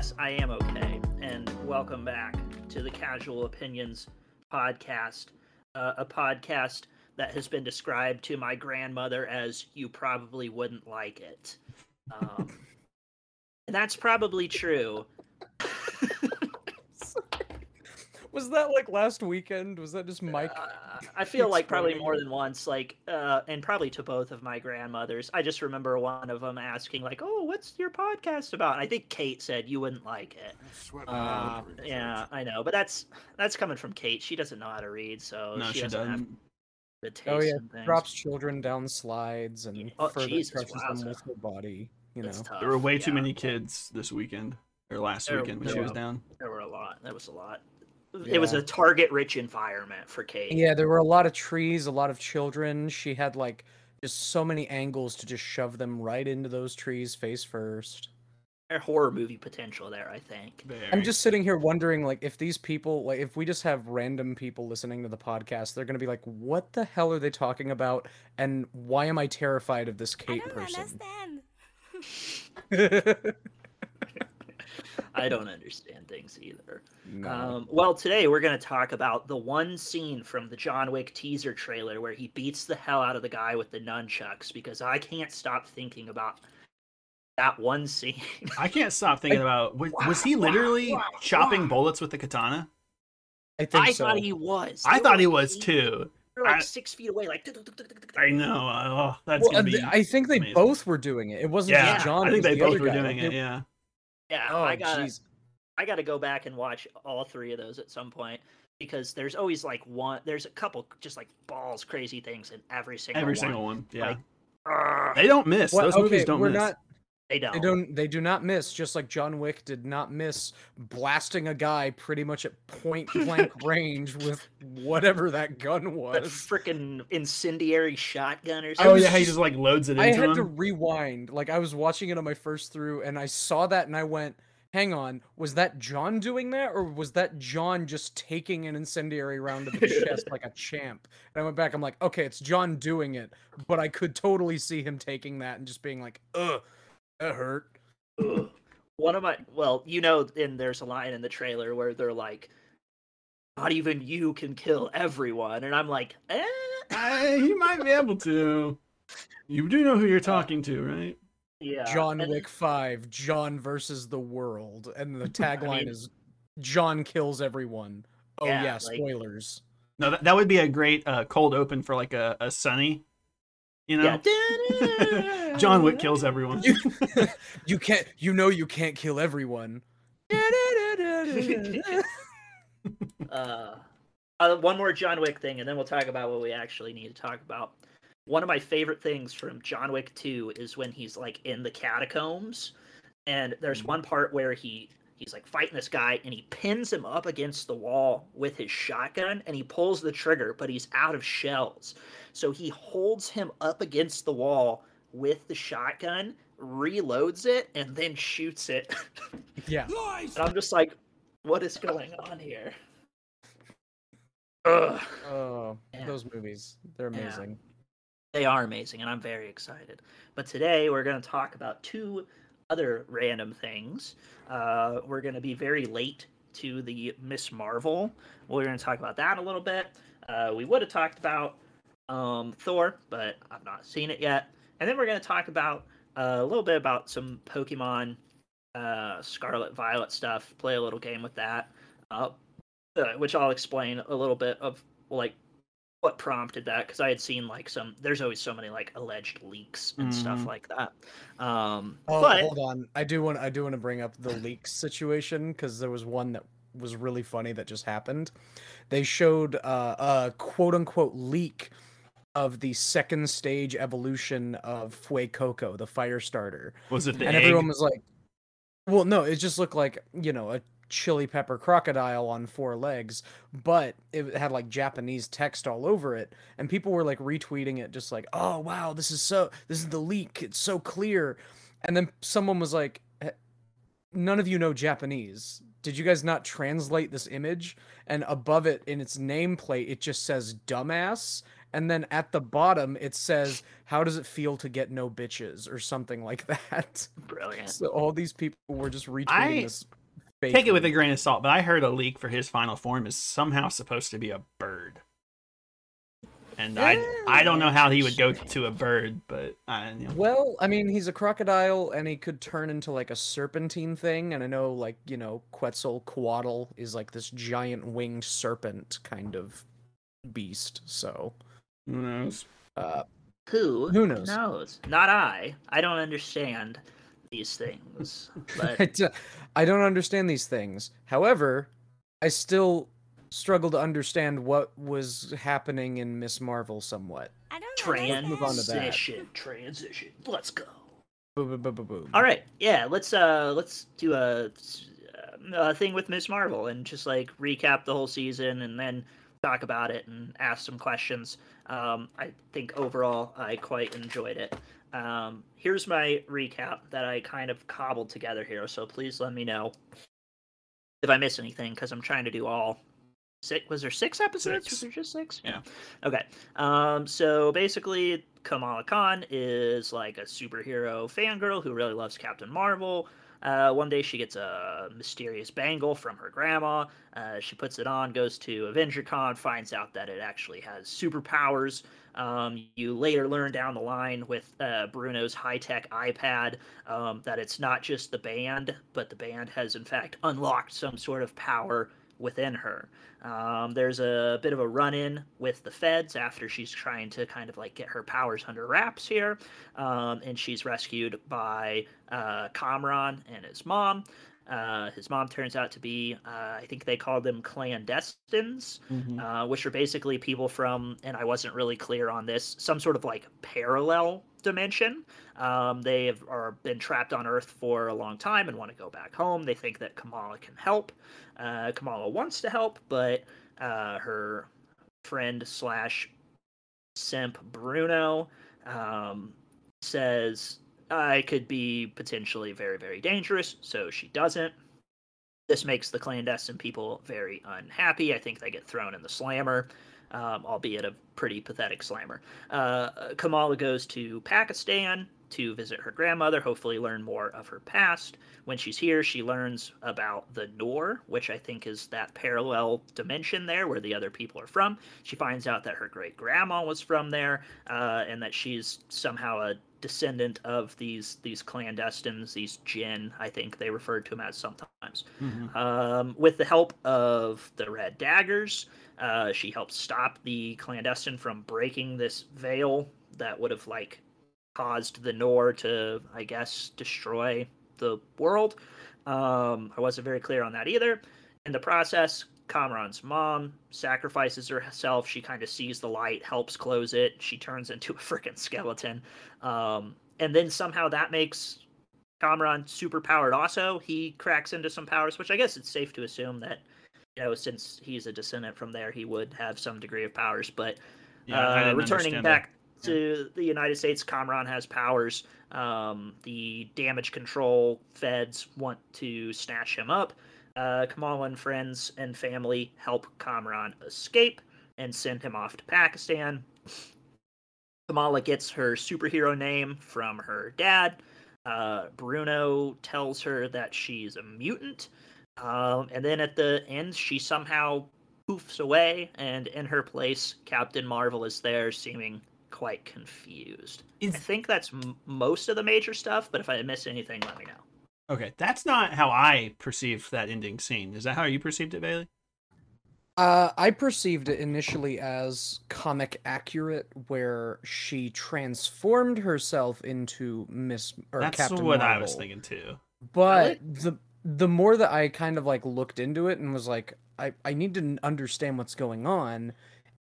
yes, I am okay. And welcome back to the Casual Opinions podcast, uh, a podcast that has been described to my grandmother as "you probably wouldn't like it," um, and that's probably true. Was that like last weekend? Was that just Mike? Uh, I feel like probably more than once, like, uh, and probably to both of my grandmothers. I just remember one of them asking, like, "Oh, what's your podcast about?" And I think Kate said you wouldn't like it. Um, yeah, I know, but that's that's coming from Kate. She doesn't know how to read, so No, she, she doesn't have doesn't. the taste Oh yeah, things. drops children down slides and Oh, further Jesus, touches them with her body. You know, There were way too many kids this weekend or last There- weekend when she was were. down. There were a lot. That was a lot. It was a target-rich environment for Kate. yeah, there were a lot of trees, a lot of children. She had like just so many angles to just shove them right into those trees face first. There's horror movie potential there, I think. I'm Very. just sitting here wondering, like, if these people, like, if we just have random people listening to the podcast, they're gonna be like, "What the hell are they talking about?" And why am I terrified of this I Kate don't person? understand. I don't understand things either. No. Um, well, today we're going to talk about the one scene from the John Wick teaser trailer where he beats the hell out of the guy with the nunchucks because I can't stop thinking about that one scene. I can't stop thinking about was, was he Wah, literally wah, chopping bullets with the katana? I think I so. thought he was. I They thought he was eight- too. Like I- six feet away, like. I know. Oh, that's Well, gonna be. I think they amazing. both were doing it. It wasn't yeah, just John. I think they the both were guy. doing They- it. Yeah. Yeah, Oh, I got. to. I got to go back and watch all three of those at some point because there's always like one. There's a couple just like balls crazy things in every single Every one. single one. Yeah. Like, Ugh, they don't miss. Well, Those okay, movies don't we're miss. not. They don't. They don't. They do not miss. Just like John Wick did not miss blasting a guy pretty much at point blank range with whatever that gun was. That was. freaking incendiary shotgun or Oh something. Oh yeah, he just- just like loads it in. I into had him. to rewind. Like I was watching it on my first through, and I saw that, and I went, "Hang on, was that John doing that, or was that John just taking an incendiary round to the chest like a champ?" And I went back. I'm like, "Okay, it's John doing it," but I could totally see him taking that and just being like, "Ugh, that hurt." Ugh. One of my well, you know, and there's a line in the trailer where they're like, "Not even you can kill everyone," and I'm like, eh. I, he might be able to. You do know who you're talking to, right? yeah. John and- Wick Five, John versus the world, and the tagline mean- is "John kills everyone." Oh Yeah, yeah, like- spoilers. No, that, that would be a great uh, cold open for like a, a Sunny. You know, Yeah. John Wick kills everyone. You, you can't. You know you can't kill everyone. uh, uh, one more John Wick thing, and then we'll talk about what we actually need to talk about. One of my favorite things from John Wick 2 is when he's like in the catacombs, and there's Mhm. one part where he he's like fighting this guy, and he pins him up against the wall with his shotgun, and he pulls the trigger, but he's out of shells, so he holds him up against the wall with the shotgun, reloads it, and then shoots it. yeah. And I'm just like, what is going on here? Ugh. Oh, Yeah. those movies. They're Yeah. amazing. They are amazing, and I'm very excited. But today we're going to talk about two other random things. Uh, we're going to be very late to the Ms. Marvel. We're going to talk about that a little bit. Uh, we would have talked about um, Thor, but I've not seen it yet. And then we're going to talk about uh, a little bit about some Pokemon uh, Scarlet Violet stuff. Play a little game with that, uh, which I'll explain a little bit of like what prompted that because I had seen like some. There's always so many like alleged leaks and stuff Mhm. like that. Um, Oh, but hold on. I do want. I do want to bring up the leaks situation because there was one that was really funny that just happened. They showed uh, a quote unquote leak of the second stage evolution of Fuecoco, the fire starter. Was it the and egg? everyone was like, "Well, no, it just looked like you know a chili pepper crocodile on four legs, but it had like Japanese text all over it, and people were like retweeting it, just like, "Oh wow, this is so this is the leak. It's so clear," and then someone was like, "Eh, "None of you know Japanese." Did you guys not translate this image? And above it in its nameplate, it just says dumbass. and then at the bottom it says, "How does it feel to get no bitches?" or something like that. Brilliant. So all these people were just retweeting I this. Fake Take it with a grain of salt, but I heard a leak for his final form is somehow supposed to be a bird. And I I don't know how he would go to a bird, but I you know. Well, I mean, he's a crocodile, and he could turn into like a serpentine thing. And I know, like you know, Quetzalcoatl is like this giant winged serpent kind of beast. So, who knows. uh, Who? Who knows? Knows. Not I. I don't understand these things. I But d- I don't understand these things. However, I still struggle to understand what was happening in Ms. Marvel somewhat. I don't know. move on to that. transition, transition. Let's go. Boom, boom, boom, boom, boom. All right, yeah. Let's uh, let's do a, a thing with Ms. Marvel and just like recap the whole season and then talk about it and ask some questions. Um, I think overall I quite enjoyed it. Um, here's my recap that I kind of cobbled together here. So please let me know if I miss anything because I'm trying to do all six. Was there six episodes? Six. Was there just six? Yeah. Okay. Um, so basically, Kamala Khan is like a superhero fangirl who really loves Captain Marvel. Uh, one day she gets a mysterious bangle from her grandma. Uh, she puts it on, goes to Avenger Con, finds out that it actually has superpowers. Um, you later learn down the line with uh, Bruno's high tech iPad um, that it's not just the band, but the band has in fact unlocked some sort of power within her. Um, there's a bit of a run in with the feds after she's trying to kind of like get her powers under wraps here. Um, and she's rescued by uh, and his mom. Uh, his mom turns out to be, uh, I think they call them clandestines, Mhm. uh, which are basically people from, and I wasn't really clear on this, some sort of like parallel dimension. Um, they have are been trapped on Earth for a long time and want to go back home. They think that Kamala can help. Uh, Kamala wants to help, but uh, her friend slash simp Bruno um, says I could be potentially very, very dangerous, so she doesn't. This makes the clandestine people very unhappy. I think they get thrown in the slammer, um, albeit a pretty pathetic slammer. Uh, Kamala goes to Pakistan to visit her grandmother, hopefully learn more of her past. When she's here, she learns about the Noor, which I think is that parallel dimension there where the other people are from. She finds out that her great grandma was from there, uh, and that she's somehow a descendant of these these clandestines, these jinn. I think they referred to them as sometimes. Mhm. Um, with the help of the Red Daggers, uh, she helps stop the clandestine from breaking this veil that would have like caused the Noor to, I guess, destroy the world. Um, I wasn't very clear on that either. In the process, Kamran's mom sacrifices herself. She kind of sees the light, helps close it. She turns into a freaking skeleton. Um, and then somehow that makes Kamran super powered also. He cracks into some powers, which I guess it's safe to assume that, you know, since he's a descendant from there, he would have some degree of powers. But Yeah, uh, returning back to the United States, Kamran has powers. Um, the damage control feds want to snatch him up. Uh, Kamala and friends and family help Kamran escape and send him off to Pakistan. Kamala gets her superhero name from her dad. Uh, Bruno tells her that she's a mutant. Um, and then at the end, she somehow poofs away, and in her place, Captain Marvel is there, seeming quite confused. I think that's m- most of the major stuff, but if I miss anything, let me know. Okay, that's not how I perceived that ending scene. Is that how you perceived it, Bailey? Uh, I perceived it initially as comic accurate, where she transformed herself into Miss or Captain. That's Captain what Marvel. I was thinking too. But the the more that I kind of like looked into it and was like, I I need to understand what's going on.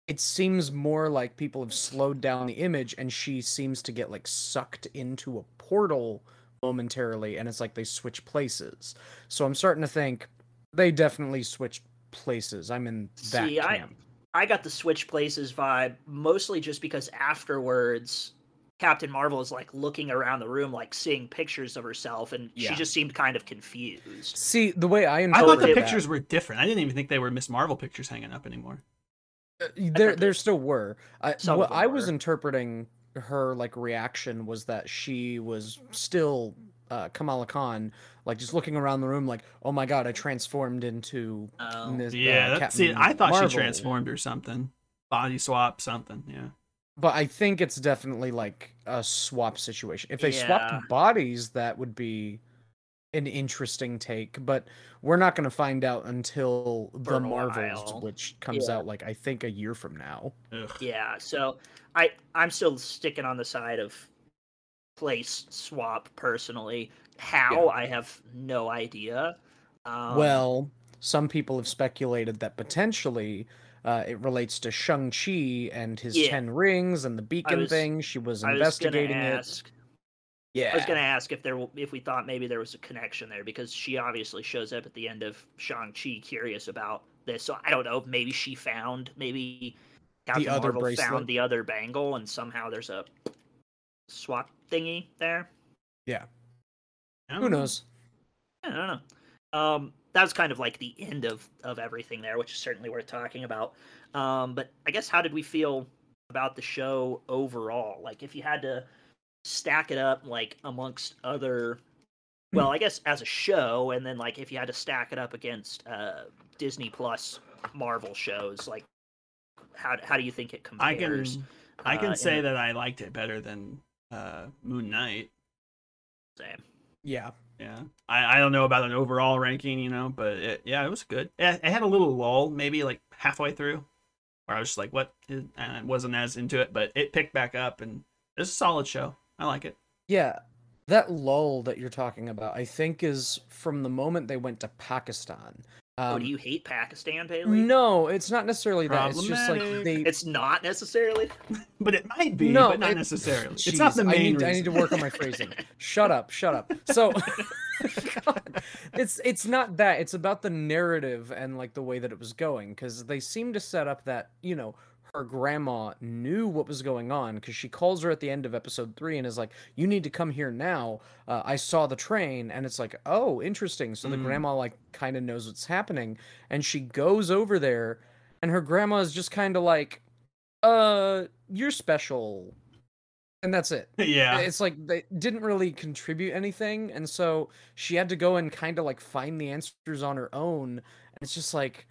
It seems more like people have slowed down the image, and she seems to get like sucked into a portal momentarily, and it's like they switch places. So I'm starting to think they definitely switched places. I'm in that See, I- camp. I got the switch places vibe mostly just because afterwards Captain Marvel is like looking around the room, like seeing pictures of herself, and Yeah. she just seemed kind of confused. See, the way I I thought the it- pictures were different. I didn't even think they were Ms. Marvel pictures hanging up anymore. There there still were. I, some what I was were. interpreting her like reaction was that she was still uh, Kamala Khan, like just looking around the room, like, "Oh my god, I transformed into Oh. Ms. Yeah, uh, that's see. Captain I thought Marvel." she transformed or something, body swap, something. Yeah. But I think it's definitely like a swap situation. If they Yeah. swapped bodies, that would be an interesting take. But we're not going to find out until For the Marvels, while. which comes Yeah. out like I think a year from now. Ugh. Yeah, so I I'm still sticking on the side of place swap personally. How Yeah. I have no idea. Um, well, some people have speculated that potentially uh, it relates to Shang Chi and his Yeah. ten rings and the beacon was- thing. She was I was investigating it. ask. Yeah, I was gonna ask if there if we thought maybe there was a connection there because she obviously shows up at the end of Shang Chi, curious about this. So I don't know. Maybe she found maybe Captain other Marvel bracelet. found the other bangle, and somehow there's a swap thingy there. Yeah. Who knows? I don't know. Um, that was kind of like the end of of everything there, which is certainly worth talking about. Um, but I guess how did we feel about the show overall? Like, if you had to stack it up, like amongst other, well, I guess as a show, and then like if you had to stack it up against uh, Disney Plus Marvel shows, like how how do you think it I compares? can I uh, can in say the- that I liked it better than uh, Moon Knight. Same. Yeah, Yeah, I, I don't know about an overall ranking, you know, but it, yeah, it was good. It, it had a little lull, maybe like halfway through, where I was just like, "What?" And I wasn't as into it, but it picked back up, and it's a solid show. I like it. yeah. That lull that you're talking about, I think, is from the moment they went to Pakistan. oh, Um, do you hate Pakistan, Bailey? no, it's not necessarily that. It's just like they. It's not necessarily. But it might be, No, but not it- necessarily. it's not the main I need, reason. I need to work on my phrasing. Shut up, shut up. So God, it's it's not that. It's about the narrative and like the way that it was going because they seem to set up that, you know, her grandma knew what was going on because she calls her at the end of episode 3 and is like, "You need to come here now. Uh, I saw the train." And it's like, "Oh, interesting." So the Mm. grandma like kind of knows what's happening and she goes over there and her grandma is just kind of like, "Uh, you're special." And that's it yeah, it's like they didn't really contribute anything and so she had to go and kind of like find the answers on her own and it's just like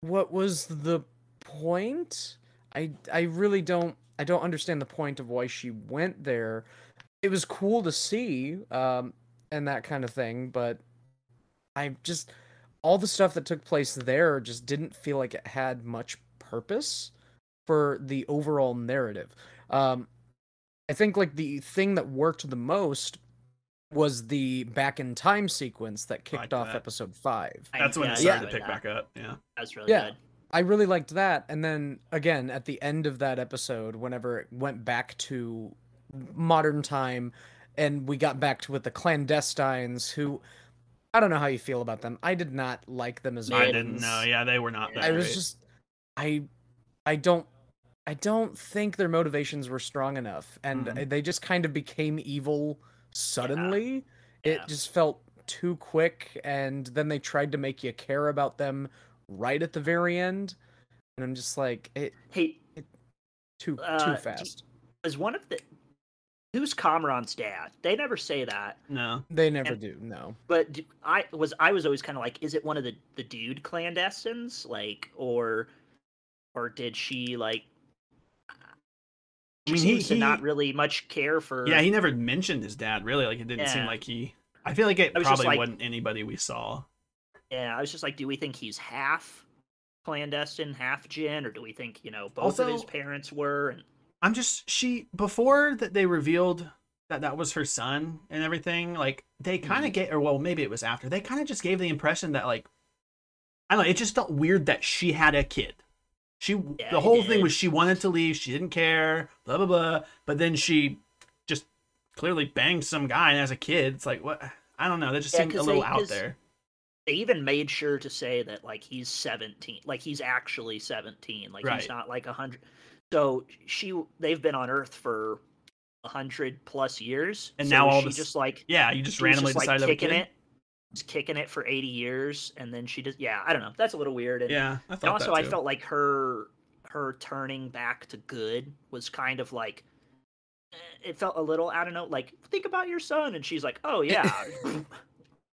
what was the point i i really don't i don't understand the point of why she went there it was cool to see um and that kind of thing but i just all the stuff that took place there just didn't feel like it had much purpose for the overall narrative um I think like the thing that worked the most was the back in time sequence that kicked Like off that. episode five. That's when yeah, it I started to pick that. back up. Yeah, That's really Yeah. good. I really liked that. And then again, at the end of that episode, whenever it went back to modern time and we got back to with the clandestines who I don't know how you feel about them. I did not like them as I didn't know. Yeah, they were not that. I was just I I don't I don't think their motivations were strong enough and Mhm. they just kind of became evil suddenly. It Yeah. just felt too quick and then they tried to make you care about them right at the very end and I'm just like it Hey, too Uh, too fast. is one of the who's Kamran's dad? They never say that, no. They never and- do. No. but I was I was always kind of like, is it one of the the dude clandestines, like, or or did she like? She I mean, he- seems to not really much care for. Yeah, he never mentioned his dad. Really, like it didn't seem like he. I feel like it I was just probably like- wasn't anybody we saw. Yeah, I was just like, do we think he's half clandestine, half Jinn, or do we think you know both of his parents were? And I'm just she before that they revealed that that was her son and everything. Like they kind Mm-hmm. of get, or well, maybe it was after. They kind of just gave the impression that like I don't know. It just felt weird that she had a kid. She Yeah, the whole thing was she wanted to leave. She didn't care. Blah blah blah. But then she just clearly banged some guy and has a kid. It's like what? I don't know. That just Yeah, seemed a little they- out there. They even made sure to say that like he's 17 like he's actually 17 like Right. he's not like a hundred so she they've been on earth for a hundred plus years And so now all she this- just like Yeah, you just randomly just, decided like to have a kicking it. Just kicking it for 80 years and then she just yeah i don't know that's a little weird and, Yeah, I and also i felt like her her turning back to good was kind of like it felt a little I don't know like think about your son and she's like oh yeah.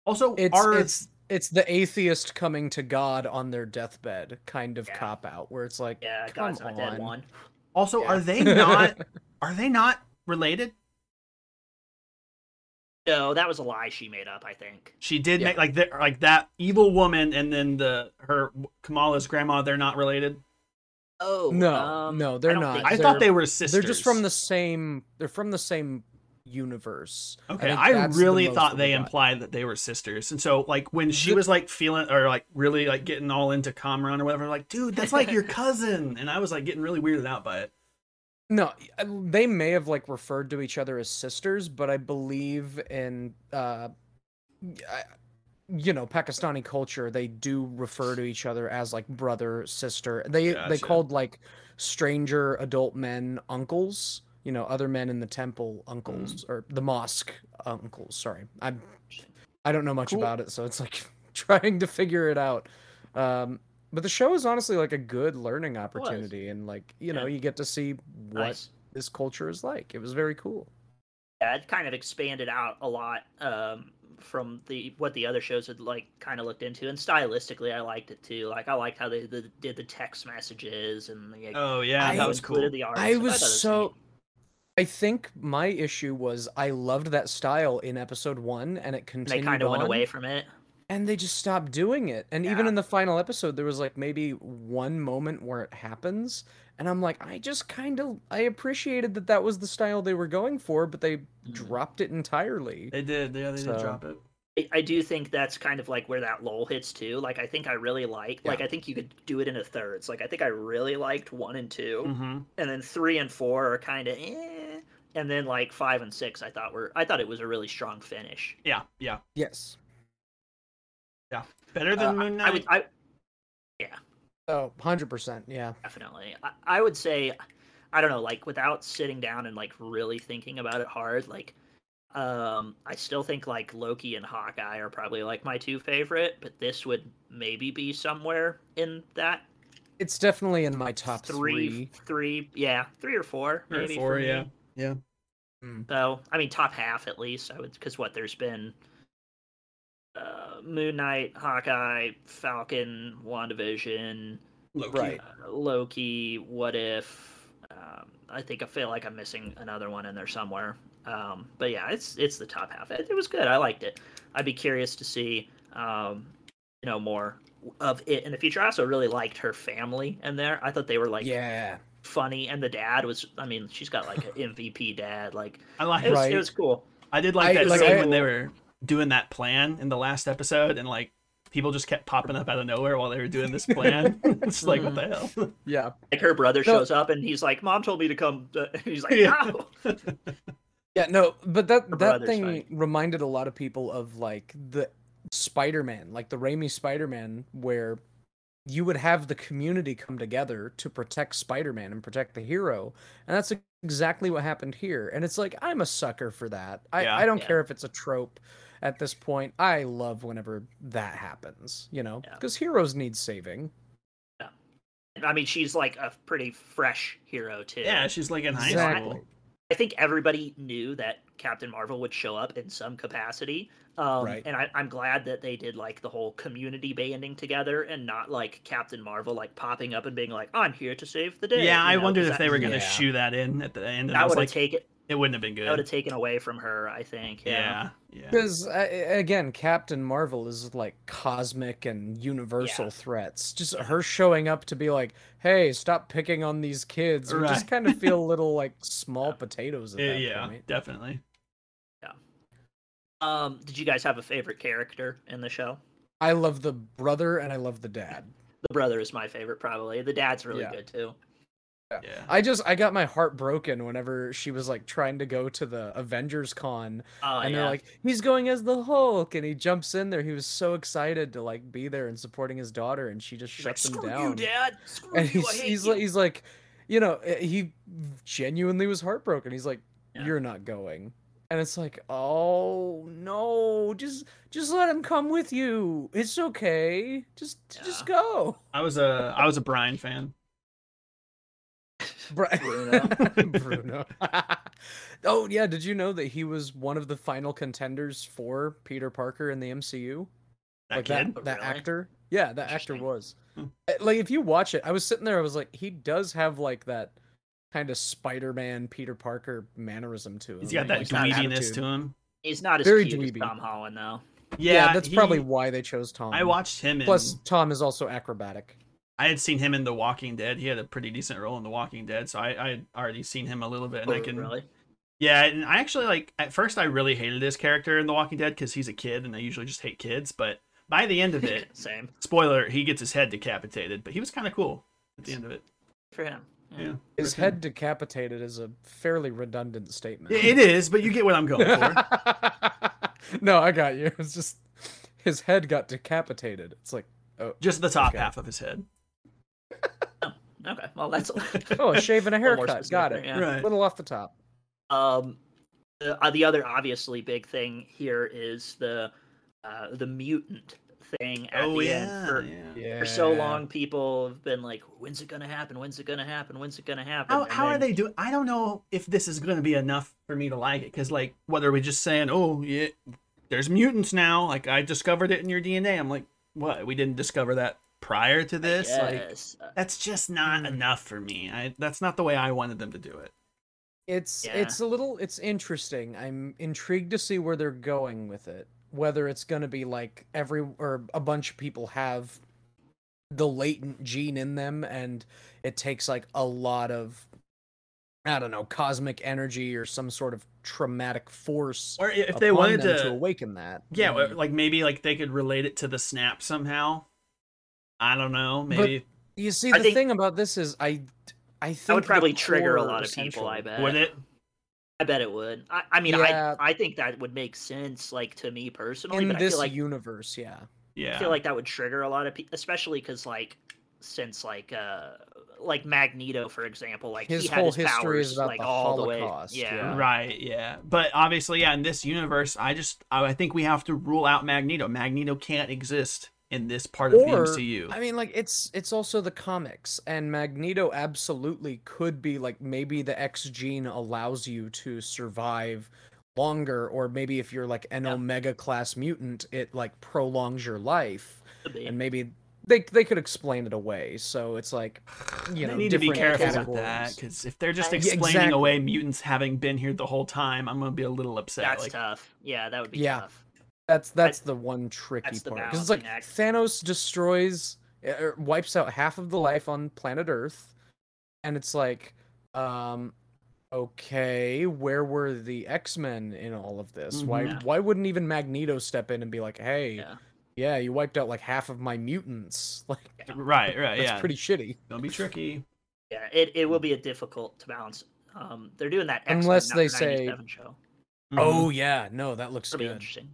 Also, It's are it's it's the atheist coming to God on their deathbed kind of Yeah. cop out where it's like yeah come God's not dead on. one also Yeah. are they not are they not related? no that was a lie she made up I think She did Yeah. make like the, like that evil woman and then the her Kamala's grandma. They're not related. oh No, um, no, they're don't not. think I thought they were sisters. They're just from the same they're from the same universe. Okay, think I, that's the really thought they got. implied that they were sisters, and so like when she was like feeling or like really like getting all into Kamran or whatever, like dude, that's like your cousin, and I was like getting really weirded out by it. No, they may have like referred to each other as sisters, but I believe in uh I- you know, Pakistani culture, they do refer to each other as like brother, sister. They they called like stranger adult men uncles, you know, other men in the temple uncles or the mosque uncles, sorry. I'm I don't know much Cool. about it, so it's like trying to figure it out. Um but the show is honestly like a good learning opportunity and like, you know, you get to see what nice this culture is like. It was very cool. yeah it kind of expanded out a lot um from the what the other shows had like kind of looked into and stylistically I liked it too like I liked how they, the did the text messages and the Oh yeah, that was cool. included the art I so was thought so neat. I think my issue was I loved that style in episode 1 and it And continued they kind of went away from it and they just stopped doing it. And even in the final episode there was like maybe one moment where it happens and I'm like I just kind of I appreciated that that was the style they were going for, but they Mhm. dropped it entirely. They did, yeah, they did drop it. I- I do think that's kind of like where that lull hits too. Like I think I really like like I think you could do it in a thirds. Like I think I really liked one and 2 hmm and then three and four are kind of eh, and then like five and six I thought were I thought it was a really strong finish. Yeah, yeah, Yes. Yeah, better than Uh, Moon I Knight. would I yeah. Oh, 100%. Yeah. definitely I, I would say I don't know like without sitting down and like really thinking about it hard like um I still think like Loki and Hawkeye are probably like my two favorite, but this would maybe be somewhere in that It's definitely in my top three, 3. three, yeah, three or four, Three or maybe. four, for me. yeah. Yeah. Mm. So I mean, top half at least. I would because what there's been uh, Moon Knight, Hawkeye, Falcon, WandaVision, Loki. Right. uh, Loki. What if? Um, I think I feel like I'm missing another one in there somewhere. Um, but yeah, it's it's the top half. It, it was good. I liked it. I'd be curious to see, um, you know, more of it in the future. I also really liked her family in there. I thought they were like yeah. funny, and the dad was. I mean, she's got like an MVP dad. Like I like. it was, Right. it was cool. I did like I- that like, scene I- when they were doing that plan in the last episode, and like people just kept popping up out of nowhere while they were doing this plan. it's like what the hell? Yeah. Like her brother No. shows up and he's like, "Mom told me to come." uh," he's like, Yeah. "No." Yeah, no, but that Her that brother's thing funny. reminded a lot of people of like the Spider-Man, like the Raimi Spider-Man, where you would have the community come together to protect Spider-Man and protect the hero, and that's exactly what happened here. And it's like I'm a sucker for that. I Yeah. I don't Yeah. care if it's a trope. At this point, I love whenever that happens. You know, Yeah. because heroes need saving. Yeah, I mean, she's like a pretty fresh hero too. Yeah, she's like in high Exactly. school. I think everybody knew that Captain Marvel would show up in some capacity. Um, Right. And I, I'm glad that they did like the whole community banding together and not like Captain Marvel like popping up and being like, "I'm here to save the day." Yeah, you I know, wondered 'cause if that- they were gonna Yeah. shoe that in at the end, and I That was would have like, taken it wouldn't have been good. that would have taken away from her. I think. Yeah, yeah. Because uh, again, Captain Marvel is like cosmic and universal Yeah. threats. Just her showing up to be like, "Hey, stop picking on these kids." We Right. just kind of feel a little like small potatoes at Yeah, that yeah, point. definitely. Yeah. Um, did you guys have a favorite character in the show? I love the brother and I love the dad. The brother is my favorite, probably. The dad's really Yeah. good too. Yeah. I just I got my heart broken whenever she was like trying to go to the Avengers con Oh and yeah. they're like, "He's going as the Hulk," and he jumps in there. He was so excited to like be there and supporting his daughter, and she just She's like, shuts him down. you, Dad. Screw and you. he's I he's like he's like you know eh, he genuinely was heartbroken he's like Yeah. you're not going and it's like oh no just just let him come with you it's okay just just go I was a I was a Brian fan. Bru- Bruno. Bruno. oh yeah, did you know that he was one of the final contenders for Peter Parker in the MCU? That like kid. that that Really? actor. Yeah, that actor was. Hmm. Uh, Like if you watch it, I was sitting there, I was like, he does have like that kind of Spider-Man Peter Parker mannerism to him. He's got that like, dweebiness attitude. to him. He's not as Very cute dweeby. as Tom Holland, though. Yeah, Yeah, that's he- probably why they chose Tom. I watched him in. Plus, Tom is also acrobatic. I had seen him in The Walking Dead. He had a pretty decent role in The Walking Dead, so I I had already seen him a little bit, and I Oh, can. really. Yeah, and I actually like. At first, I really hated his character in The Walking Dead because he's a kid, and I usually just hate kids. But by the end of it, Same spoiler, he gets his head decapitated. But he was kind of cool at the end of it. for him. Yeah, His head decapitated is a fairly redundant statement. it is, but you get what I'm going for. no, I got you. It's just his head got decapitated. It's like, oh, Just the top Okay. half of his head. Okay, well that's oh, a shave and a little more haircut. Got it. there, Right. Little off the top. Um, the, uh, the other obviously big thing here is the uh, the mutant thing at oh the yeah, end. For, yeah. Yeah. for so long, people have been like, "When's it gonna happen? When's it gonna happen? When's it gonna happen?" How, And how are they doing? I don't know if this is going to be enough for me to like it. Because, like, what are we just saying? Oh, yeah, there's mutants now. Like, I discovered it in your DNA. I'm like, what? We didn't discover that prior to this? Like, Uh, that's just not Hmm. enough for me. I That's not the way I wanted them to do it. It's Yeah. it's a little it's interesting. I'm intrigued to see where they're going with it. Whether it's going to be like every or a bunch of people have the latent gene in them and it takes like a lot of I don't know, cosmic energy or some sort of traumatic force Or if they wanted to, to awaken that. yeah, like maybe like they could relate it to the snap somehow. I don't know. But- Maybe You see, I the think- thing about this is, I, I think that would probably trigger a lot of people. I bet. would it? I bet it would. I, I mean, Yeah. I I think that would make sense, like to me personally. in but I this feel like universe, yeah. Yeah. I feel like that would trigger a lot of people, especially because like since like uh like Magneto, for example, like His he had whole his history powers is about like the all Holocaust, the way. yeah. Right, yeah. But obviously, yeah, in this universe, I just I I think we have to rule out Magneto. Magneto can't exist in this part of the Or, MCU. I mean, like it's it's also the comics, and Magneto absolutely could be like maybe the X gene allows you to survive longer, or maybe if you're like an Yeah. Omega class mutant, it like prolongs your life, and maybe they they could explain it away. So it's like you know they need to be different careful with that because if they're just Yeah, explaining away mutants having been here the whole time, I'm gonna be a little upset. That's like, tough. Yeah, that would be Yeah. tough. That's that's the one tricky that's the part because it's like act. Thanos destroys or wipes out half of the life on planet Earth, and it's like, um, okay, where were the X Men in all of this? Why Mhm. why wouldn't even Magneto step in and be like, hey, yeah, Yeah. you wiped out like half of my mutants, like right, right, that's yeah. pretty shitty. Don't be tricky. Yeah, it, it will be a difficult to balance. Um, they're doing that X-Men Unless they say- 97 show. Mhm. Oh yeah, no, that looks It'll be good. interesting.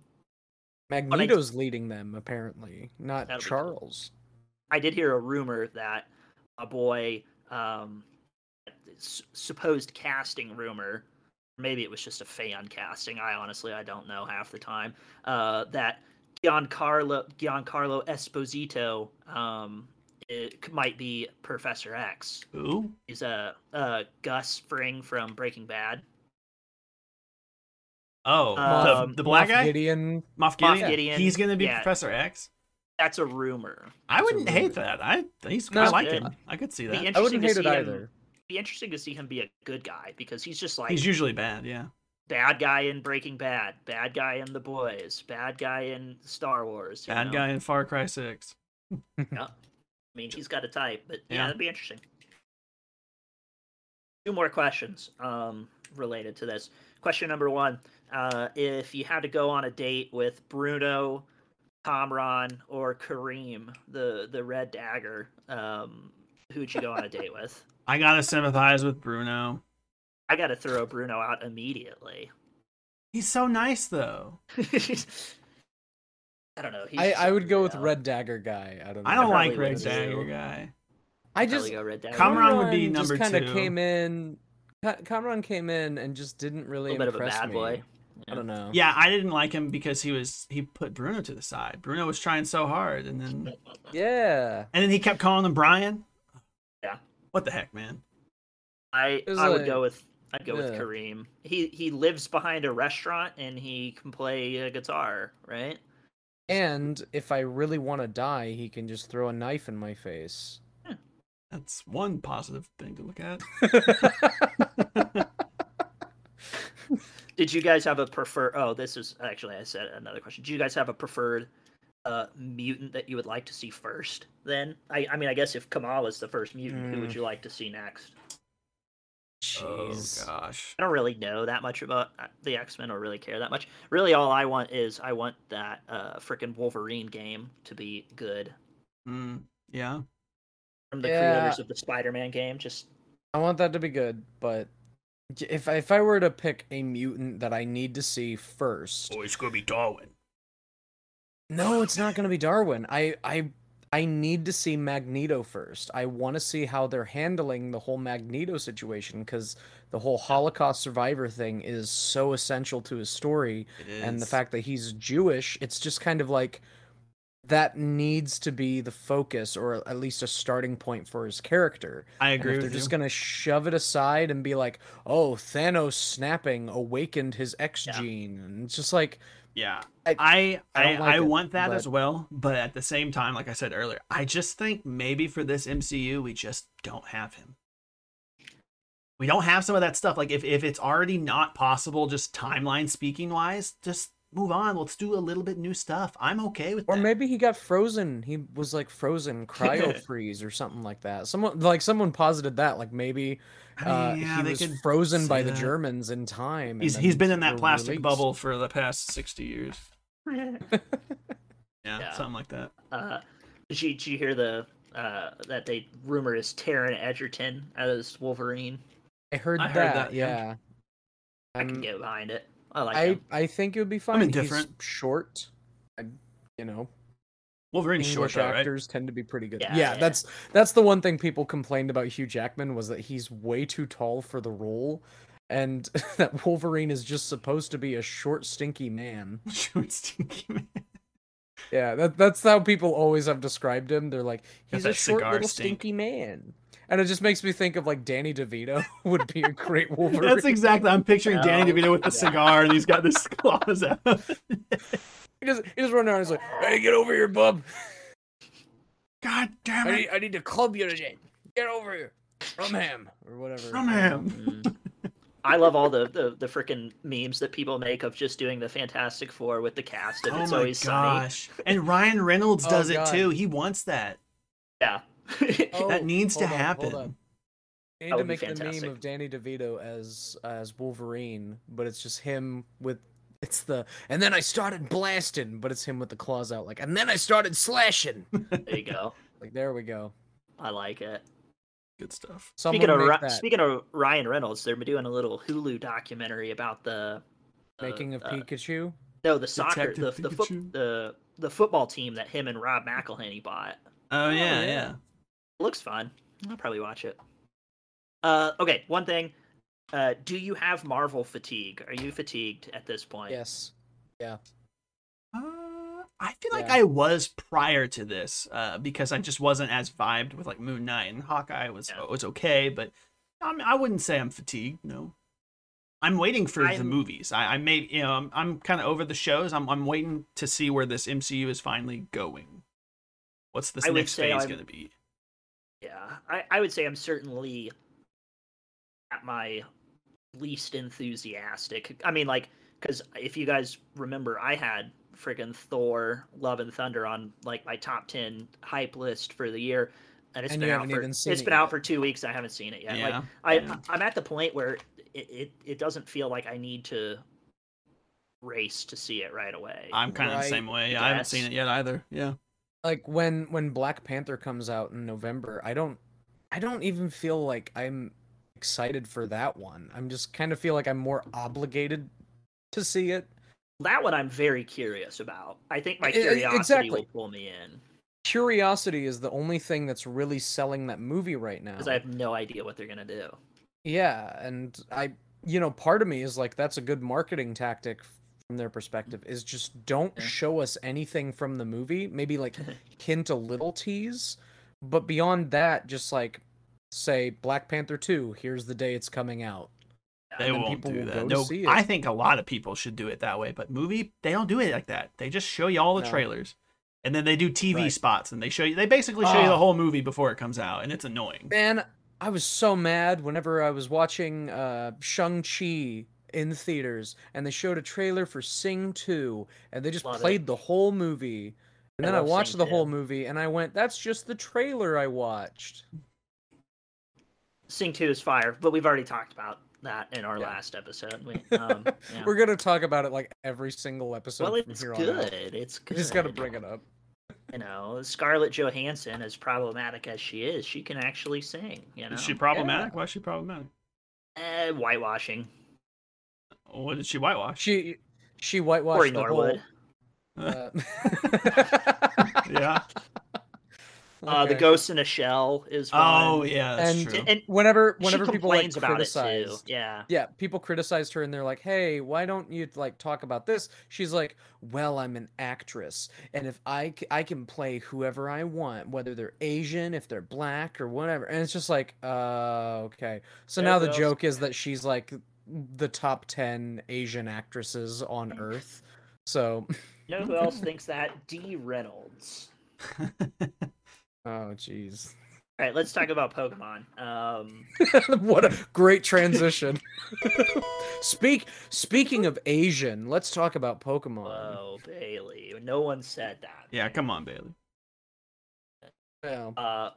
Magneto's leading them apparently, not That'll cool. Charles. I did hear a rumor that a boy, um, s- supposed casting rumor, maybe it was just a fan casting. I honestly I don't know half the time. Uh, that Giancarlo Giancarlo Esposito um, it might be Professor X. Who? He's a uh, Gus Fring from Breaking Bad. Oh, Um, the, the black Moff guy, Gideon. Moff Gideon. Gideon, He's gonna be yeah. Professor X. That's a rumor. I That's a wouldn't hate that. I he's No, I like good. him. I could see that. I wouldn't hate it see him- either. Be interesting to see him be a good guy because he's just like He's usually bad. Yeah. bad guy in Breaking Bad, bad guy in The Boys, bad guy in Star Wars. Bad know? guy in Far Cry Six. yeah. I mean, he's got a type, but yeah, Yeah. that'd be interesting. Two more questions um, related to this. Question number one: uh, If you had to go on a date with Bruno, Kamran, or Kareem, the the Red Dagger, um, who'd you go on a date with? I gotta sympathize with Bruno. I got to throw Bruno out immediately. He's so nice though. I don't know. he's I, I would go with weird. Red Dagger guy. I don't know. I don't probably like Red Dagger too. guy. I Probably just go Red Dagger. Kamran would be Kamran number just kind two. of came in. Ka- Kamran came in and just didn't really a little bit of a impress bad me. boy. I don't know. Yeah, I didn't like him because he was he put Bruno to the side. Bruno was trying so hard, and then Yeah. and then he kept calling him Brian. Yeah. What the heck, man? I It's I would go with I'd go with. Kareem. He he lives behind a restaurant and he can play a guitar, right? And if I really want to die, he can just throw a knife in my face. Hmm. That's one positive thing to look at. Did you guys have a prefer? Oh, this is actually I said another question. Do you guys have a preferred uh, mutant that you would like to see first? Then I I mean I guess if Kamal is the first mutant, who would Mm. you like to see next? Jeez. Oh gosh. I don't really know that much about uh, the X Men or really care that much. Really, all I want is I want that uh, freaking Wolverine game to be good Mm, yeah. from the Yeah. creators of the Spider Man game. Just I want that to be good, but j- if I, if I were to pick a mutant that I need to see first, Oh, it's gonna be Darwin. no, it's not going to be Darwin. I I I need to see Magneto first. I want to see how they're handling the whole Magneto situation because the whole Holocaust survivor thing is so essential to his story, and the fact that he's Jewish, it's just kind of like that needs to be the focus or at least a starting point for his character. I And agree if they're just gonna shove it aside and be like, "Oh, Thanos snapping awakened his X Yeah. gene," and it's just like, Yeah. I- I I I, like I it, want that but- as well, but at the same time, like I said earlier, I just think maybe for this MCU we just don't have him. We don't have some of that stuff. Like if, if it's already not possible, just timeline speaking wise, just move on. Let's do a little bit new stuff. I'm okay with that. or that. maybe he got frozen. He was like frozen, cryo freeze or something like that. Someone like someone posited that, like maybe I uh, mean, yeah, he was could frozen by say the. Germans in time. He's he's been in that plastic released. bubble for the past sixty years. Yeah, Yeah. something like that. uh, did you did you hear the uh, that they rumor is Taron Egerton as Wolverine? I heard I that. heard that, yeah. yeah. I can Um, get behind it. I like I him. I think it would be fine. indifferent. He's short. I, you know, Wolverine's short English though, right? actors tend to be pretty good. Yeah, Yeah, yeah. that's that's the one thing people complained about Hugh Jackman was that he's way too tall for the role, and that Wolverine is just supposed to be a short, stinky man. Short, stinky man. Yeah, that that's how people always have described him. They're like, he's a short cigar little stink. stinky man, and it just makes me think of like Danny DeVito would be a great Wolverine. That's exactly. I'm picturing Danny Oh, DeVito with the yeah. cigar, and he's got this claws out. He just he just run around. and He's like, "Hey, get over here, bub! God damn I it! need, I need to club you today. Get over here, from him or whatever." From him. Mm. I love all the the, the freaking memes that people make of just doing the Fantastic Four with the cast, and Oh it's my always sunny. gosh! And Ryan Reynolds Oh, does it God. too. He wants that. Yeah. that needs to hold on, happen. on. They need That to make the meme of Danny DeVito as as Wolverine, but it's just him with it's the and then I started blasting, but it's him with the claws out like and then I started slashing. there you go. like there we go. I like it. Good stuff. Someone Speaking of make that speaking of Ryan Reynolds, they're doing a little Hulu documentary about the uh, making of uh, Pikachu. No, the soccer, the Detective the, foot, Pikachu. the the football team that him and Rob McElhenney bought. Oh yeah, yeah. yeah. Looks fun. I'll probably watch it. Uh, okay, one thing. Uh, do you have Marvel fatigue? Are you fatigued at this point? Yes. Yeah. Uh, I feel like Yeah. I was prior to this, uh, because I just wasn't as vibed with like Moon Knight and Hawkeye was Yeah. was okay, but I'm, I wouldn't say I'm fatigued. No, I'm waiting for the I'm- movies. I, I may, you know, I'm, I'm kind of over the shows. I'm I'm waiting to see where this MCU is finally going. What's this I next phase gonna be? Yeah, I, I would say I'm certainly at my least enthusiastic. I mean, like, because if you guys remember, I had friggin' Thor: Love and Thunder on like my top ten hype list for the year, and it's And been you out for even seen it's it been out for two weeks. I haven't seen it yet. Yeah, Like, I yeah. I'm at the point where it, it it doesn't feel like I need to race to see it right away. I'm kind of the same way. I haven't seen it yet either. Yeah. Like when when Black Panther comes out in November, I don't I don't even feel like I'm excited for that one. I'm just kind of feel like I'm more obligated to see it. that one I'm very curious about. I think my curiosity exactly. will pull me in Curiosity is the only thing that's really selling that movie right now. because I have no idea what they're gonna do. Yeah, and I, you know, part of me is like, that's a good marketing tactic from their perspective. Is just don't Yeah. show us anything from the movie. Maybe like hint a little tease, but beyond that, just like say Black Panther 2, here's the day it's coming out. They won't do that. No. I think a lot of people should do it that way, but movie they don't do it like that. They just show you all the No. trailers, and then they do TV Right. spots, and they show you. They basically show you the whole movie before it comes out, and it's annoying. Man, I was so mad whenever I was watching uh, Shang-Chi in theaters and they showed a trailer for Sing 2 and they just Love it. played the whole movie. And I then I, watched Sing the whole movie and I went, that's just the trailer I watched. Sing 2 is fire, but we've already talked about that in our Yeah. last episode. We, um, yeah. We're going to talk about it like every single episode well, from it's here good. on out. It's We good. just got to bring it up. You know, Scarlett Johansson, as problematic as she is, she can actually sing. You know, Is she problematic? Why is she problematic? Eh, whitewashing. What did she whitewash? She she whitewashed Corey the Norwood. whole uh, yeah. Uh, the. Ghost in a Shell is one. Oh yeah, that's And- true. and whenever she whenever people like complains about it too. criticize Yeah. yeah people criticized her and they're like hey why don't you like talk about this she's like well i'm an actress and if i c- i can play whoever i want whether they're asian if they're black or whatever and it's just like uh okay so Yeah, now the else? joke is that she's like the top 10 asian actresses on Mm. earth so You know who else thinks that? D. Reynolds. oh jeez All right, let's talk about Pokemon. Um, what a great transition speak speaking of asian let's talk about pokemon whoa, Bailey. No one said that. yeah, man. come on, Bailey. Yeah. Uh,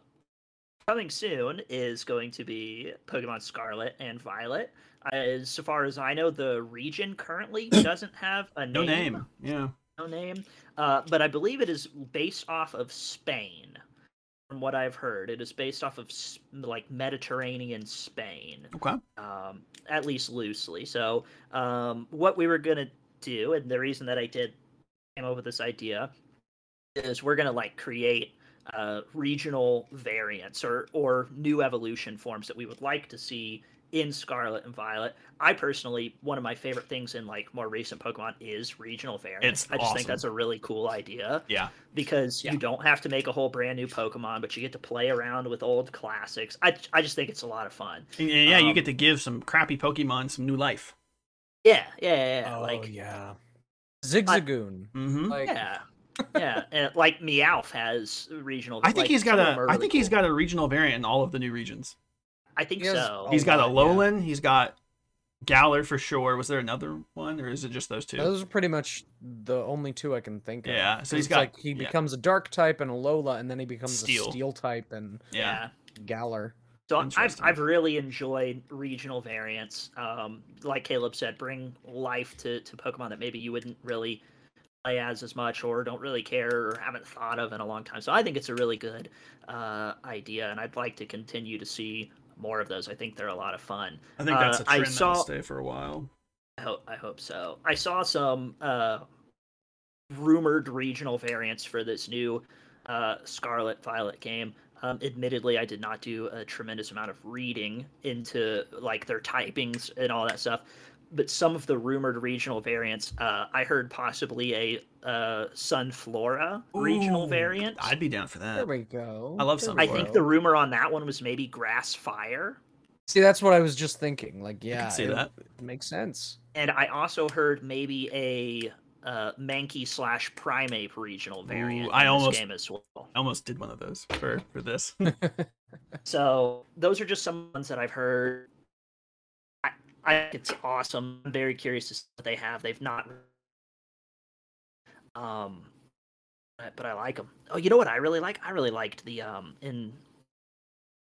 coming soon is going to be Pokemon Scarlet and Violet. As so far as I know, the region currently doesn't have a No name. name. Yeah. No name. Uh, but I believe it is based off of Spain. From what I've heard, it is based off of like Mediterranean Spain. Okay. um, at least loosely. So, um, what we were gonna do, and the reason that I did came up with this idea, is we're gonna like create uh, regional variants or or new evolution forms that we would like to see in Scarlet and Violet. I personally, one of my favorite things in like more recent Pokemon is regional variants. It's I just awesome. think that's a really cool idea Yeah. because Yeah. you don't have to make a whole brand new Pokemon, but you get to play around with old classics. I I just think it's a lot of fun. And, and yeah, you Um, get to give some crappy Pokemon some new life. Yeah, yeah, yeah. yeah. Oh like yeah, Zigzagoon. Mm-hmm. like yeah, yeah. And like Meowth has regional. I think like, he's got some of a. them are I really think he's cool. got a regional variant in all of the new regions. I think he has- so. He's got a lot, yeah. He's got Galar for sure. Was there another one, or is it just those two? those are pretty much the only two I can think of. Yeah, So he's it's got- like he yeah. becomes a dark type and Alola, and then he becomes Steel. a steel type and yeah. Galar. So I've I've really enjoyed regional variants. Um, like Caleb said, bring life to to Pokemon that maybe you wouldn't really play as as much or don't really care or haven't thought of in a long time. So I think it's a really good uh, idea, and I'd like to continue to see more of those. I think they're a lot of fun. I think that's Uh, a I trend that'll saw- stay for a while. I hope, I hope so. I saw some uh, rumored regional variants for this new uh, Scarlet Violet game. Um, admittedly, I did not do a tremendous amount of reading into like their typings and all that stuff. But some of the rumored regional variants, uh, I heard possibly a uh, Sunflora regional variant. I'd be down for that. There we go. I love There some I think the rumor on that one was maybe Grass Fire. See, that's what I was just thinking. Like, yeah, see it, that. it makes sense. and I also heard maybe a uh, Mankey slash Primeape regional variant I in almost- this game as well. I almost did one of those for for this. So those are just some ones that I've heard. I, I think it's awesome. I'm very curious to see what they have. They've not, um, but, but I like them. Oh, you know what I really like? I really liked the um in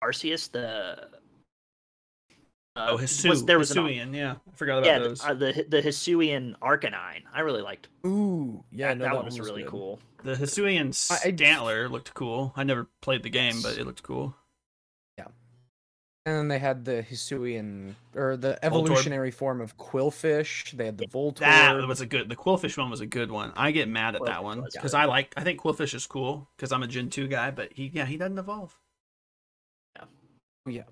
Arceus the. Uh, oh, Hisui, was, there was an, Hisuian, yeah, I forgot about yeah, those. the, uh, the the Hisuian Arcanine. I really liked Ooh, yeah, that. no, that, that, one was really good. cool. The Hisuian I- I- Stantler looked cool. I never played the game, but it looked cool. And then they had the Hisuian or the evolutionary form of Qwilfish. They had the Voltorb. That was a good. The Qwilfish one was a good one. I get mad at that one because. I like. I think Qwilfish is cool because I'm a Gen two guy, but he yeah he doesn't evolve. yeah.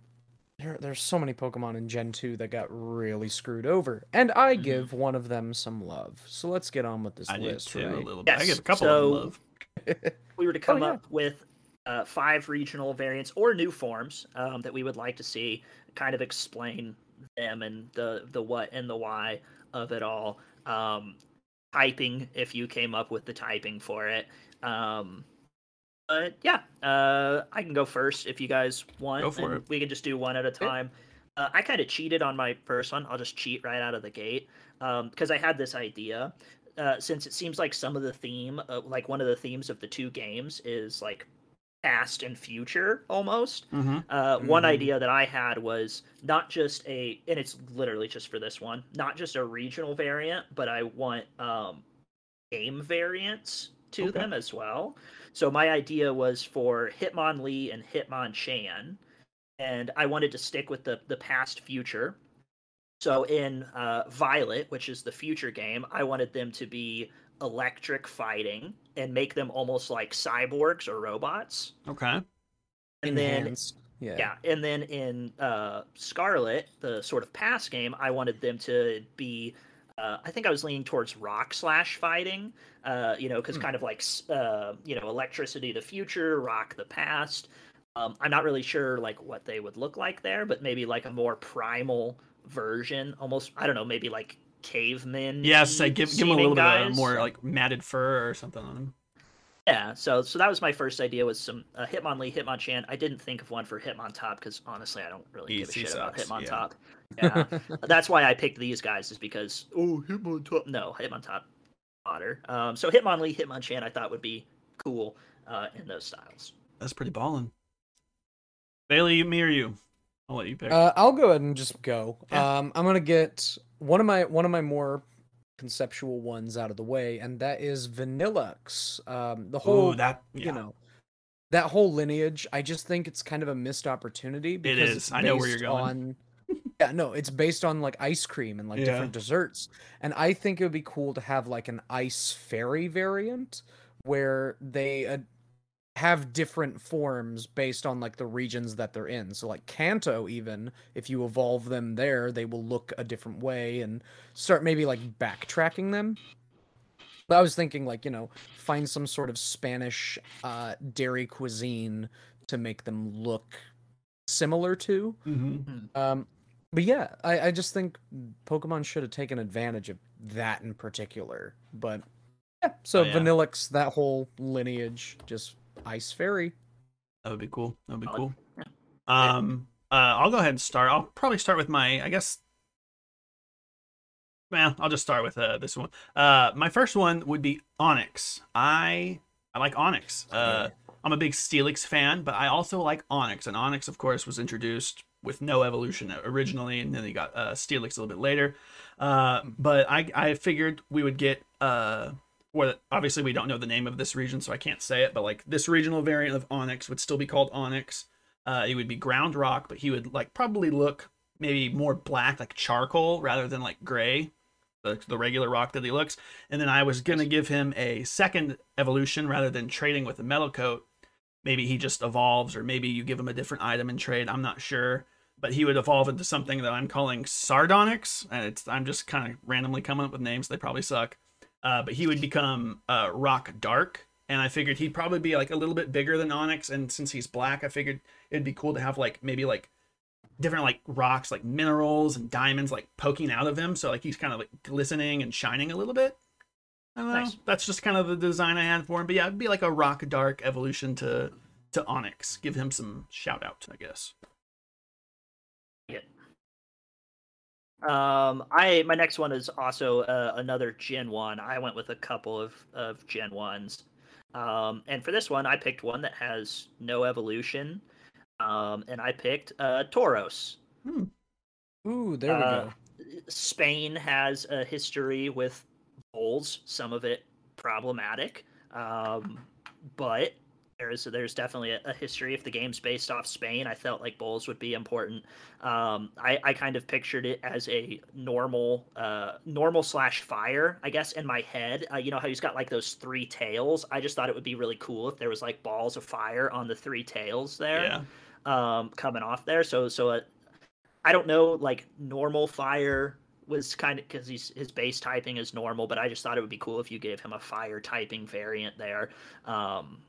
There, there's so many Pokemon in Gen 2 that got really screwed over, and I Mhm. give one of them some love. So let's get on with this I do list, too a little bit. I Yes, give a couple so- of them love. we were to come Oh, yeah. up with uh, five regional variants or new forms um, that we would like to see. Kind of explain them and the the what and the why of it all. Um, typing if you came up with the typing for it. Um, but yeah, uh, I can go first if you guys want. Go for it. We can just do one at a time. Uh, I kind of cheated on my first one. I'll just cheat right out of the gate because I had this idea. Uh, since it seems like some of the theme, uh, like one of the themes of the two games, is like past and future almost. Mm-hmm. Uh, One Mhm. idea that I had was not just a, and it's literally just for this one, not just a regional variant, but I want um, game variants to Okay. them as well. So my idea was for Hitmonlee and Hitmonchan, and I wanted to stick with the the past future. So in uh, Violet, which is the future game, I wanted them to be electric fighting and make them almost like cyborgs or robots. Okay. And then yeah. yeah, and then in uh, Scarlet, the sort of past game, I wanted them to be. Uh, I think I was leaning towards rock slash fighting, uh, you know, because Hmm. kind of like uh, you know, electricity the future, rock the past. Um, I'm not really sure like what they would look like there, but maybe like a more primal version, almost. I don't know, maybe like cavemen. Yes, I give give him a little bit of more like matted fur or something on him. Yeah, so so that was my first idea was some uh, Hitmonlee, Hitmonchan. I didn't think of one for Hitmontop because honestly, I don't really give a He- he shit about sucks, yeah. Hitmontop. Yeah, that's why I picked these guys is because oh Hitmontop. No, Hitmontop, otter. Um, so Hitmonlee, Hitmonchan, I thought would be cool uh, in those styles. That's pretty ballin'. Bailey, me or you? I'll let you pick. Uh, I'll go ahead and just go. Yeah. Um, I'm gonna get one of my one of my more conceptual ones out of the way, and that is Vanilluxe. Um, the whole Ooh, that yeah. you know that whole lineage. I just think it's kind of a missed opportunity because is. it's I know where you're going. On, yeah, no, it's based on like ice cream and like Yeah. different desserts, and I think it would be cool to have like an ice fairy variant where they uh, have different forms based on like the regions that they're in. So like Kanto even if you evolve them there, they will look a different way and start maybe like backtracking them. But I was thinking like, you know, find some sort of Spanish uh dairy cuisine to make them look similar to. Mhm. Um but yeah, I, I just think Pokemon should have taken advantage of that in particular. But yeah, so Oh, yeah. Vanilluxe, that whole lineage, just Ice Fairy. That would be cool. That would be cool. Yeah. Um, uh, I'll go ahead and start. I'll probably start with my, I guess. Well, I'll just start with uh, this one. Uh, my first one would be Onix. I I like Onix. Uh, I'm a big Steelix fan, but I also like Onix. And Onix, of course, was introduced with no evolution originally, and then they got uh, Steelix a little bit later. Uh, but I I figured we would get uh, well, obviously we don't know the name of this region, so I can't say it. But like this regional variant of Onix would still be called Onix. Uh, it would be ground rock, but he would like probably look maybe more black, like charcoal, rather than like gray, the, the regular rock that he looks. And then I was gonna give him a second evolution rather than trading with a metal coat. Maybe he just evolves, or maybe you give him a different item in trade. I'm not sure, but he would evolve into something that I'm calling Sardonyx, and it's I'm just kind of randomly coming up with names. They probably suck. Uh, but he would become uh, Rock Dark, and I figured he'd probably be like a little bit bigger than Onix. And since he's black, I figured it'd be cool to have like maybe like different like rocks, like minerals and diamonds, like poking out of him. So like he's kind of like glistening and shining a little bit. I don't know. Nice. That's just kind of the design I had for him. But yeah, it'd be like a Rock Dark evolution to to Onix. Give him some shout out, I guess. Um, I my next one is also uh, another Gen one. I went with a couple of of Gen ones, um, and for this one, I picked one that has no evolution, um, and I picked uh, Tauros. Ooh, there we Uh, go. Spain has a history with bulls, some of it problematic, um, but there's there's definitely a, a history. If the game's based off Spain, I felt like bulls would be important. Um, I, I kind of pictured it as a normal uh, normal slash fire, I guess, in my head. Uh, you know how he's got like those three tails. I just thought it would be really cool if there was like balls of fire on the three tails there Yeah. um, coming off there. So so uh, I don't know like normal fire was kind of because he's his base typing is normal, but I just thought it would be cool if you gave him a fire typing variant there. Um,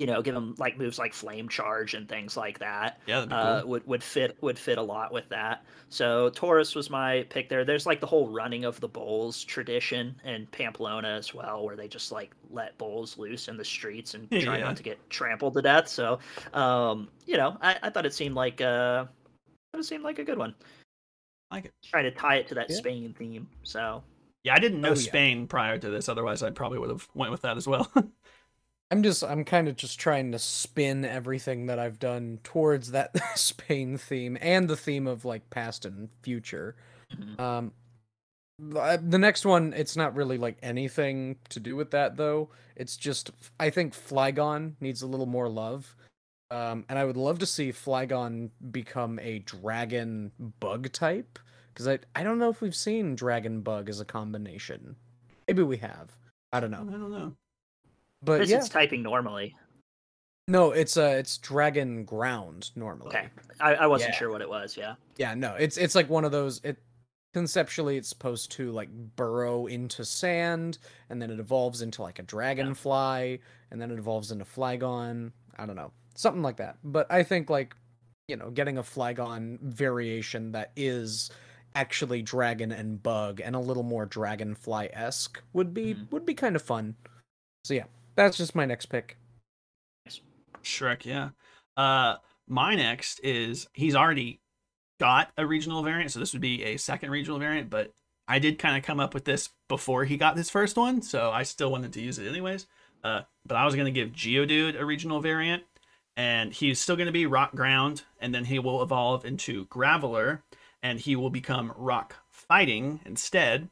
you know, give him like moves like flame charge and things like that. Yeah, that'd be Uh, cool. would would fit would fit a lot with that. So Tauros was my pick there. There's like the whole running of the bulls tradition in Pamplona as well, where they just like let bulls loose in the streets and try Yeah. not to get trampled to death. So, um, you know, I, I thought it seemed like uh, it seemed like a good one. like it. Trying to tie it to that Yeah. Spain theme. So Yeah, I didn't know Oh, yeah. Spain prior to this. Otherwise, I probably would have went with that as well. I'm just I'm kind of just trying to spin everything that I've done towards that Spain theme and the theme of like past and future. mhm. Um the the next one it's not really like anything to do with that though. It's just I think Flygon needs a little more love. Um and I would love to see Flygon become a dragon bug type cuz I I don't know if we've seen dragon bug as a combination. Maybe we have. I don't know. I don't know. But yeah. is typing normally. No, it's uh it's dragon ground normally. Okay, I, I wasn't Yeah. sure what it was. Yeah. Yeah, no, it's it's like one of those it conceptually it's supposed to like burrow into sand and then it evolves into like a dragonfly and then it evolves into Flygon. I don't know. Something like that. But I think like you know, getting a Flygon variation that is actually dragon and bug and a little more dragonfly-esque would be Mhm. would be kind of fun. So yeah, that's just my next pick. Shrek, yeah. Uh, my next is he's already got a regional variant, so this would be a second regional variant, but I did kind of come up with this before he got his first one, so I still wanted to use it anyways. Uh, but I was gonna give Geodude a regional variant, and he's still gonna be Rock Ground, and then he will evolve into Graveler, and he will become Rock Fighting instead.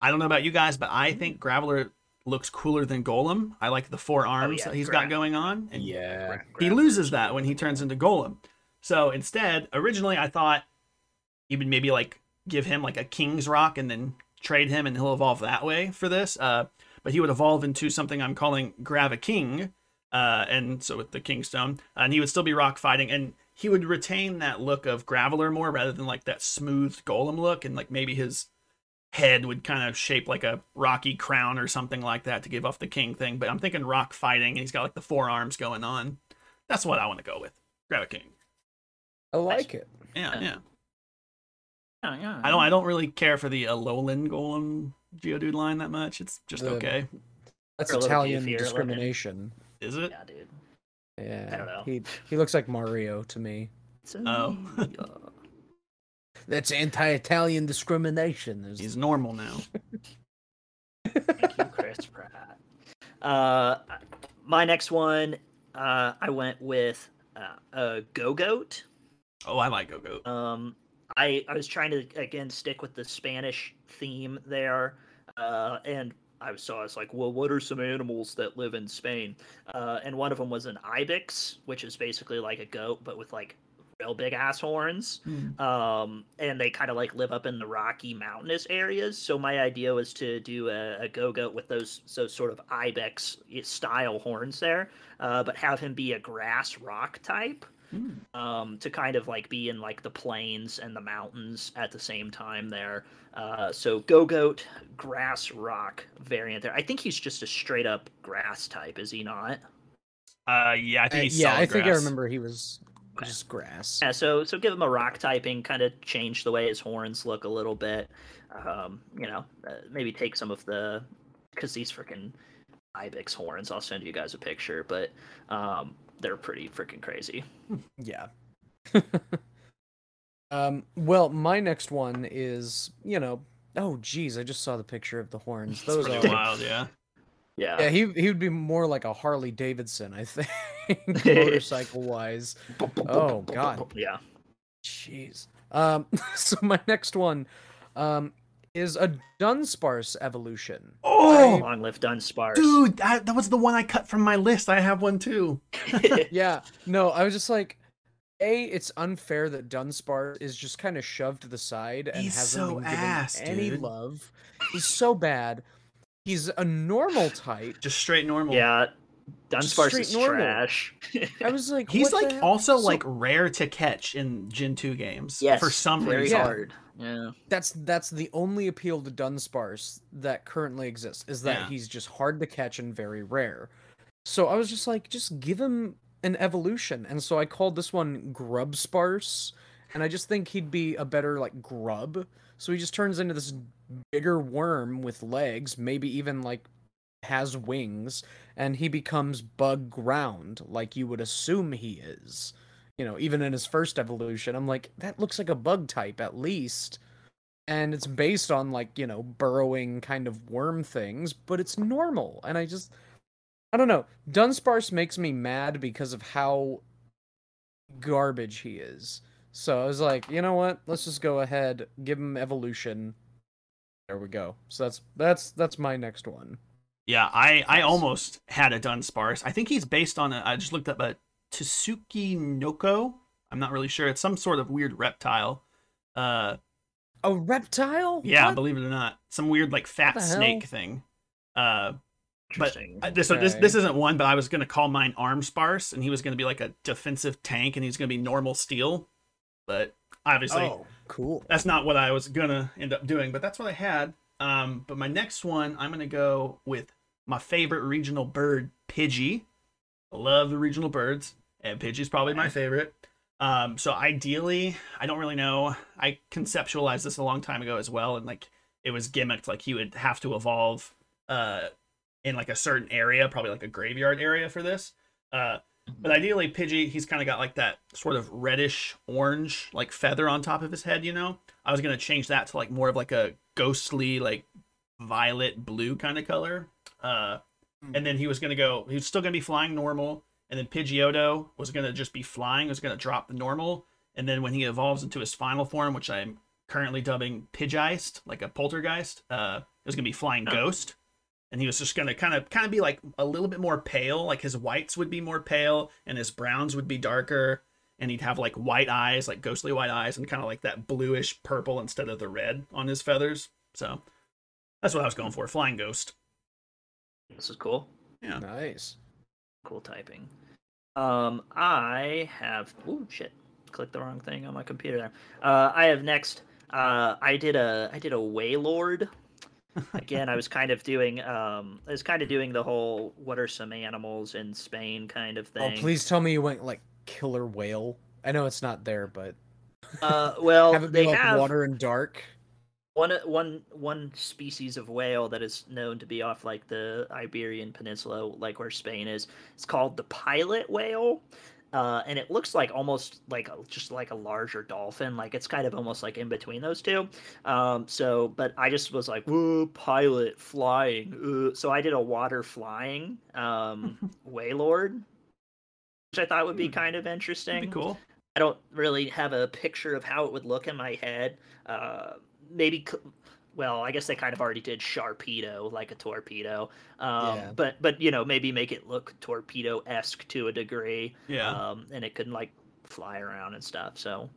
I don't know about you guys, but I think Graveler looks cooler than Golem. I like the four arms yeah, that he's Gra- got going on, and Yeah. Gra- he loses that when he turns into Golem. So instead, originally I thought you would maybe like give him like a King's Rock and then trade him and he'll evolve that way for this. Uh, but he would evolve into something I'm calling Grava King. Uh, and so with the Kingstone, and he would still be rock fighting, and he would retain that look of Graveler more rather than like that smooth Golem look, and like maybe his head would kind of shape like a rocky crown or something like that to give off the king thing. But I'm thinking rock fighting, and he's got like the forearms going on. That's what I want to go with. Grava King. I like it. Yeah, Yeah. yeah. Yeah, yeah. I don't. I don't really care for the Alolan Golem Geodude line that much. It's just The- okay. That's Or a little Italian goofier looking. discrimination. Is it? Yeah, dude. Yeah. I don't know. He he looks like Mario to me. Oh. Me, That's anti-Italian discrimination. There's He's normal now. Thank you, Chris Pratt. Uh, my next one, uh, I went with uh, a Gogoat. Oh, I like Go-Go. Um, I I was trying to again stick with the Spanish theme there, uh, and I was so I was like, well, what are some animals that live in Spain? Uh, and one of them was an ibex, which is basically like a goat but with like real big ass horns. Um, and they kind of like live up in the rocky mountainous areas. So my idea was to do a, a Gogoat with those so sort of ibex style horns there, uh, but have him be a grass rock type Hmm. um, to kind of like be in like the plains and the mountains at the same time there. Uh, so Gogoat grass rock variant there. I think he's just a straight up grass type, is he not? Uh, yeah, I think Uh, he's yeah, solid I think I remember he was Okay. just grass. Yeah, so so give him a rock typing, kind of change the way his horns look a little bit. Um, you know, uh, maybe take some of the because these freaking ibex horns. I'll send you guys a picture, but um, they're pretty freaking crazy. Yeah. um. Well, my next one is you know. Oh, geez, I just saw the picture of the horns. It's Those are. wild, yeah. Yeah. Yeah, he he would be more like a Harley Davidson, I think, motorcycle wise. Oh, God. Yeah. Jeez. Um. So my next one, um, is a Dunsparce evolution. Oh, Long live Dunsparce. dude, that, that was the one I cut from my list. I have one too. Yeah. No, I was just like, a. It's unfair that Dunsparce is just kind of shoved to the side and He's hasn't so been given ass, any dude. love. He's so bad. He's a normal type. Just straight normal. yeah. Dunsparce is normal. trash. I was like, He's what like hell? also So- like rare to catch in Gen 2 games. yes. For some very reason. hard. Yeah. that's that's the only appeal to Dunsparce that currently exists is that Yeah. he's just hard to catch and very rare. So I was just like, just give him an evolution. And so I called this one Grub Sparse. And I just think he'd be a better like grub. So he just turns into this bigger worm with legs, maybe even like has wings, and he becomes bug ground, like you would assume he is. You know, even in his first evolution, I'm like, that looks like a bug type at least. And it's based on like, you know, burrowing kind of worm things, but it's normal. And I just I don't know. Dunsparce makes me mad because of how garbage he is. So I was like, you know what? Let's just go ahead, give him evolution. There we go. So that's that's that's my next one. Yeah, I I almost had a Dunsparce. I think he's based on a, I just looked up a Tsuchinoko. I'm not really sure. It's some sort of weird reptile. Uh A reptile? yeah, What? believe it or not. Some weird like fat snake hell? thing. Uh But Interesting. I- this, so this this isn't one, but I was gonna call mine Arm Sparse, and he was gonna be like a defensive tank, and he's gonna be normal steel. But obviously, Oh, cool. that's not what I was gonna end up doing. But that's what I had. Um, but my next one, I'm gonna go with my favorite regional bird, Pidgey. I love the regional birds, and Pidgey's probably my favorite. Um, so ideally, I don't really know. I conceptualized this a long time ago as well, and like it was gimmicked, like he would have to evolve uh, in like a certain area, probably like a graveyard area for this. Uh, but ideally, Pidgey, he's kind of got like that sort of reddish orange like feather on top of his head. You know, I was gonna change that to like more of like a ghostly like violet blue kind of color. Uh, and then he was gonna go. He was still gonna be flying normal, and then Pidgeotto was gonna just be flying. Was gonna drop the normal, and then when he evolves into his final form, which I'm currently dubbing Pidgeist, like a poltergeist, uh, it was gonna be flying Oh. ghost. And he was just gonna kind of kind of be like a little bit more pale, like his whites would be more pale and his browns would be darker, and he'd have like white eyes, like ghostly white eyes, and kind of like that bluish purple instead of the red on his feathers. So that's what I was going for, flying ghost. This is cool. Yeah. Nice. Cool typing. Um, I have. Oh shit! Clicked the wrong thing on my computer. There. Uh, I have next. Uh, I did a I did a Wailord. Again, I was kind of doing um, I was kind of doing the whole what are some animals in Spain kind of thing. Oh, please tell me you went like killer whale. I know it's not there, but Uh, well, have it be they like have water and dark. One one one species of whale that is known to be off like the Iberian Peninsula, like where Spain is. It's called the pilot whale, uh, and it looks like almost like a, just like a larger dolphin. Like it's kind of almost like in between those two. Um, so, but I just was like, "Whoa, pilot flying!" Uh, so I did a water flying um, Wailord, which I thought would be Hmm. kind of interesting. Cool. I don't really have a picture of how it would look in my head. Uh, maybe, well, I guess they kind of already did Sharpedo, like a torpedo. Um, Yeah. But but you know maybe make it look torpedo esque to a degree. Yeah, Um, and it could like fly around and stuff. So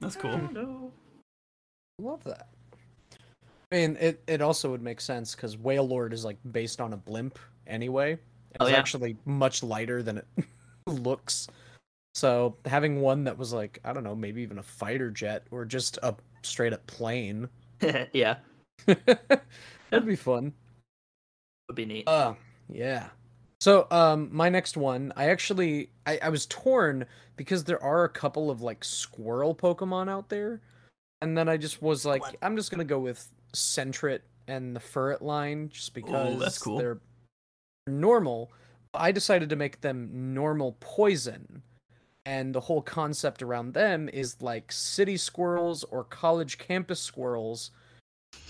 that's cool. don't. Love that. I mean, it, it also would make sense because Wailord is like based on a blimp anyway. It's Oh, yeah. actually much lighter than it looks. So having one that was like, I don't know, maybe even a fighter jet or just a straight up plane yeah, That'd be fun. would be neat. Uh yeah. So um my next one, I actually I, I was torn because there are a couple of like squirrel Pokemon out there. And then I just was like, What? I'm just gonna go with Sentret and the Furret line just because that's cool. they're normal. I decided to make them normal poison. And the whole concept around them is like city squirrels or college campus squirrels.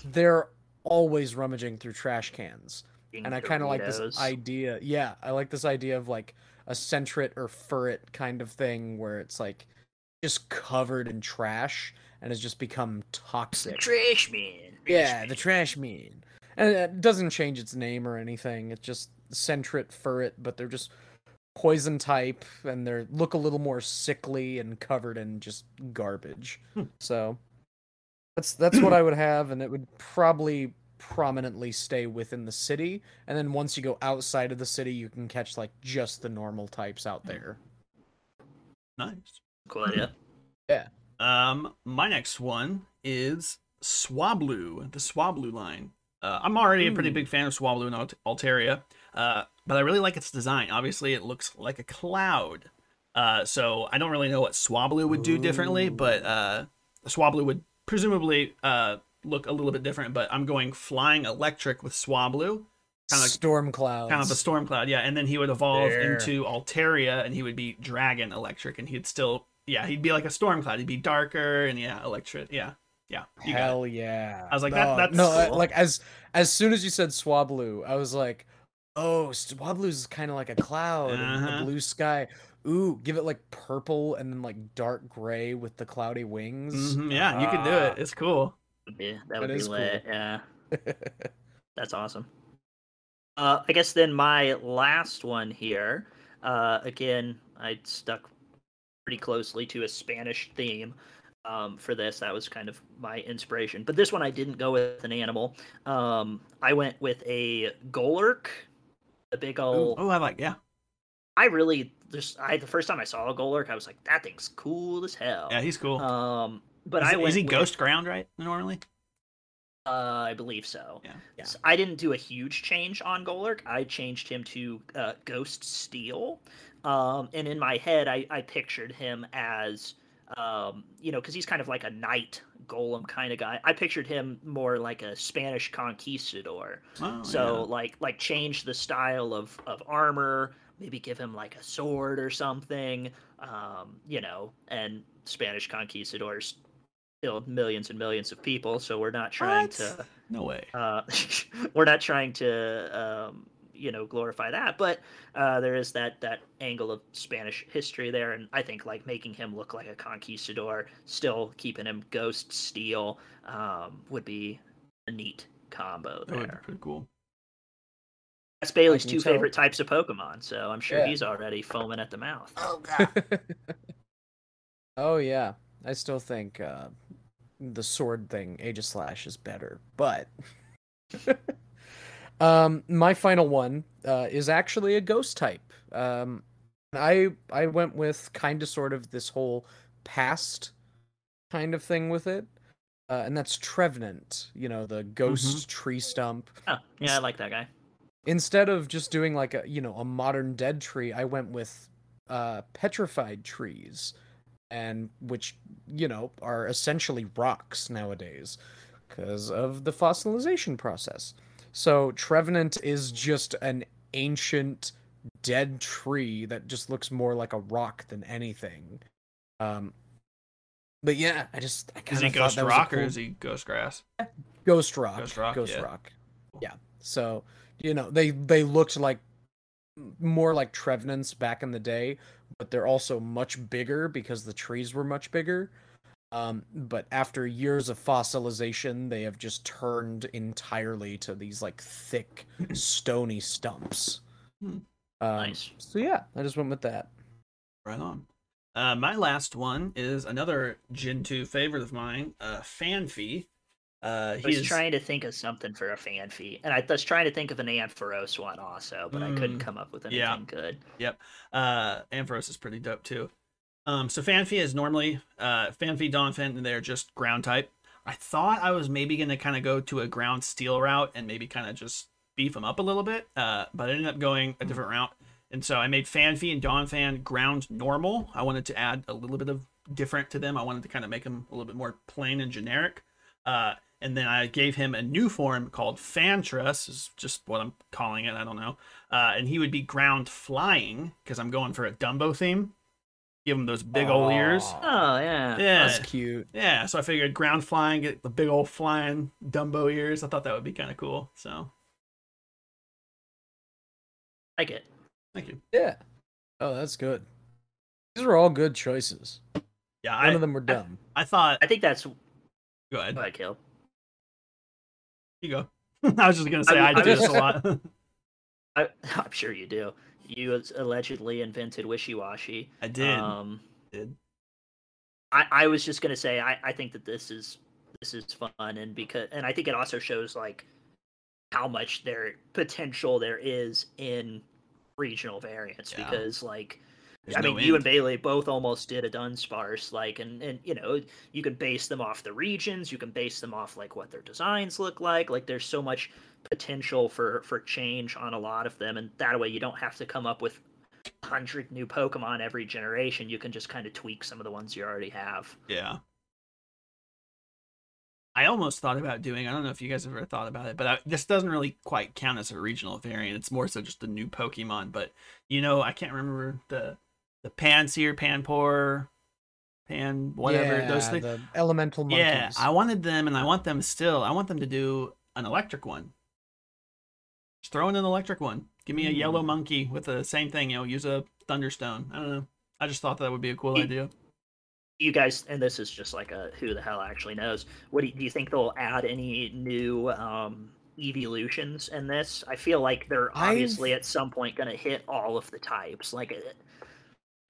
They're always rummaging through trash cans and I kind of like this idea. Yeah, I like this idea of like a Sentret or furret kind of thing where it's like just covered in trash and has just become The toxic. trash man. yeah, the trash man. And it doesn't change its name or anything. It's just Sentret furret, but they're just poison type and they look a little more sickly and covered in just garbage. Hmm. So that's that's what I would have and it would probably prominently stay within the city and then once you go outside of the city you can catch like just the normal types out there. Nice. Cool idea. Yeah. Um, my next one is Swablu, the Swablu line. Uh, I'm already a pretty big fan of Swablu and Alt- Altaria. Uh, but I really like its design. Obviously, it looks like a cloud. Uh, so I don't really know what Swablu would do differently, but uh, Swablu would presumably uh, look a little bit different. But I'm going flying electric with Swablu, Kinda like- Storm clouds. kind of a storm cloud, yeah. And then he would evolve There. into Altaria, and he would be dragon electric, and he'd still, yeah, he'd be like a storm cloud. He'd be darker, and yeah, electric, yeah, yeah. You got it. Hell yeah! I was like, that- that's no. Cool. like as as soon as you said Swablu, I was like, oh, Swablu is kind of like a cloud in Uh-huh. the blue sky. Ooh, give it like purple and then like dark gray with the cloudy wings. Mhm, yeah, you can do it. It's cool. Yeah, that That would be is cool. lit. Yeah, that's awesome. Uh, I guess then my last one here. Uh, again, I stuck pretty closely to a Spanish theme um, for this. That was kind of my inspiration. But this one I didn't go with an animal. Um, I went with a Golurk, a big old. Oh, I like, yeah, I really just I the first time I saw a Golurk, I was like, that thing's cool as hell. yeah, he's cool. Um, but is, I is he with- ghost ground right normally? Uh, I believe so. Yeah. Yeah. I didn't do a huge change on Golurk. I changed him to uh, Ghost Steel. Um, and in my head, I, I pictured him as, um, you know, because he's kind of like a knight golem kind of guy. I pictured him more like a Spanish conquistador. Oh, so yeah. like like change the style of of armor, maybe give him like a sword or something. Um, you know, and Spanish conquistadors killed millions and millions of people, so we're not trying What? to no way. uh, we're not trying to um, you know glorify that, but uh, there is that that angle of Spanish history there, and I think like making him look like a conquistador, still keeping him ghost steel, um, would be a neat combo That would be pretty cool. That's Bailey's two tell. favorite types of Pokemon, so I'm sure Yeah. he's already foaming at the mouth. Oh god. oh yeah, I still think uh, the sword thing, Aegislash, is better, but. um, my final one uh, is actually a ghost type. Um, I I went with kind of sort of this whole past kind of thing with it, uh, and that's Trevenant. You know, the ghost tree stump. Oh, yeah, I like that guy. Instead of just doing like a you know a modern dead tree, I went with uh, petrified trees, and which you know are essentially rocks nowadays because of the fossilization process. So Trevenant is just an ancient dead tree that just looks more like a rock than anything. Um, but yeah, I just I Is kind he of ghost that was a rock or is he ghost grass? Ghost Rock. Ghost Rock, Ghost yeah. Rock. Yeah. So you know they they looked like more like Trevenants back in the day, but they're also much bigger because the trees were much bigger. Um, but after years of fossilization, they have just turned entirely to these like thick, stony stumps. Hmm. Um, Nice. So yeah, I just went with that. Right on. Uh, my last one is another Gen 2 favorite of mine, uh, Phanpy. Uh, I was is, trying to think of something for a Phanpy, and I was trying to think of an Ampharos one also, but I couldn't Mm, come up with anything yeah. good. uh, Ampharos is pretty dope too. Um, so Phanpy is normally uh, Phanpy, Donphan, and they're just ground type. I thought I was maybe gonna kind of go to a ground steel route and maybe kind of just beef them up a little bit, uh, but I ended up going a different route. And so I made Phanpy and Donphan ground normal. I wanted to add a little bit of different to them. I wanted to kind of make them a little bit more plain and generic. Uh, and then I gave him a new form called Fantress, is just what I'm calling it. I don't know. Uh, and he would be ground flying because I'm going for a Dumbo theme. Give him those big old ears. Oh yeah, Yeah. That's cute. Yeah, so I figured ground flying, get the big old flying Dumbo ears. I thought that would be kind of cool. So like it. thank you. Yeah. Oh, that's good. These were all good choices. Yeah, None I, of them were dumb. I thought. I think that's Go ahead. go ahead, Caleb. You go. I was just gonna say I- I, I do was- this a lot. I, I'm sure you do. You allegedly invented wishy-washy. I did. Um, did. I, I was just gonna say I, I think that this is this is fun and because and I think it also shows like how much there potential there is in regional variants Yeah. because like There's I no mean, you and. Bailey both almost did a Dunsparce, like, and and you know, you can base them off the regions, you can base them off like what their designs look like. Like, there's so much potential for for change on a lot of them, and that way you don't have to come up with hundred new Pokemon every generation. You can just kind of tweak some of the ones you already have. Yeah. I almost thought about doing. I don't know if you guys have ever thought about it, but I, this doesn't really quite count as a regional variant. It's more so just a new Pokemon. But you know, I can't remember the the Pansear, Panpour, Pan whatever yeah, those things. the elemental monkeys. Yeah, I wanted them, and I want them still. I want them to do an electric one. Just throw in an electric one. Give me a yellow Hmm. monkey with the same thing. You know, use a thunderstone. I don't know. I just thought that would be a cool Ye- idea. You guys, and this is just like a who the hell actually knows. What do you, do you think they'll add any new um, evolutions in this? I feel like they're I've- obviously at some point going to hit all of the types. Like, it,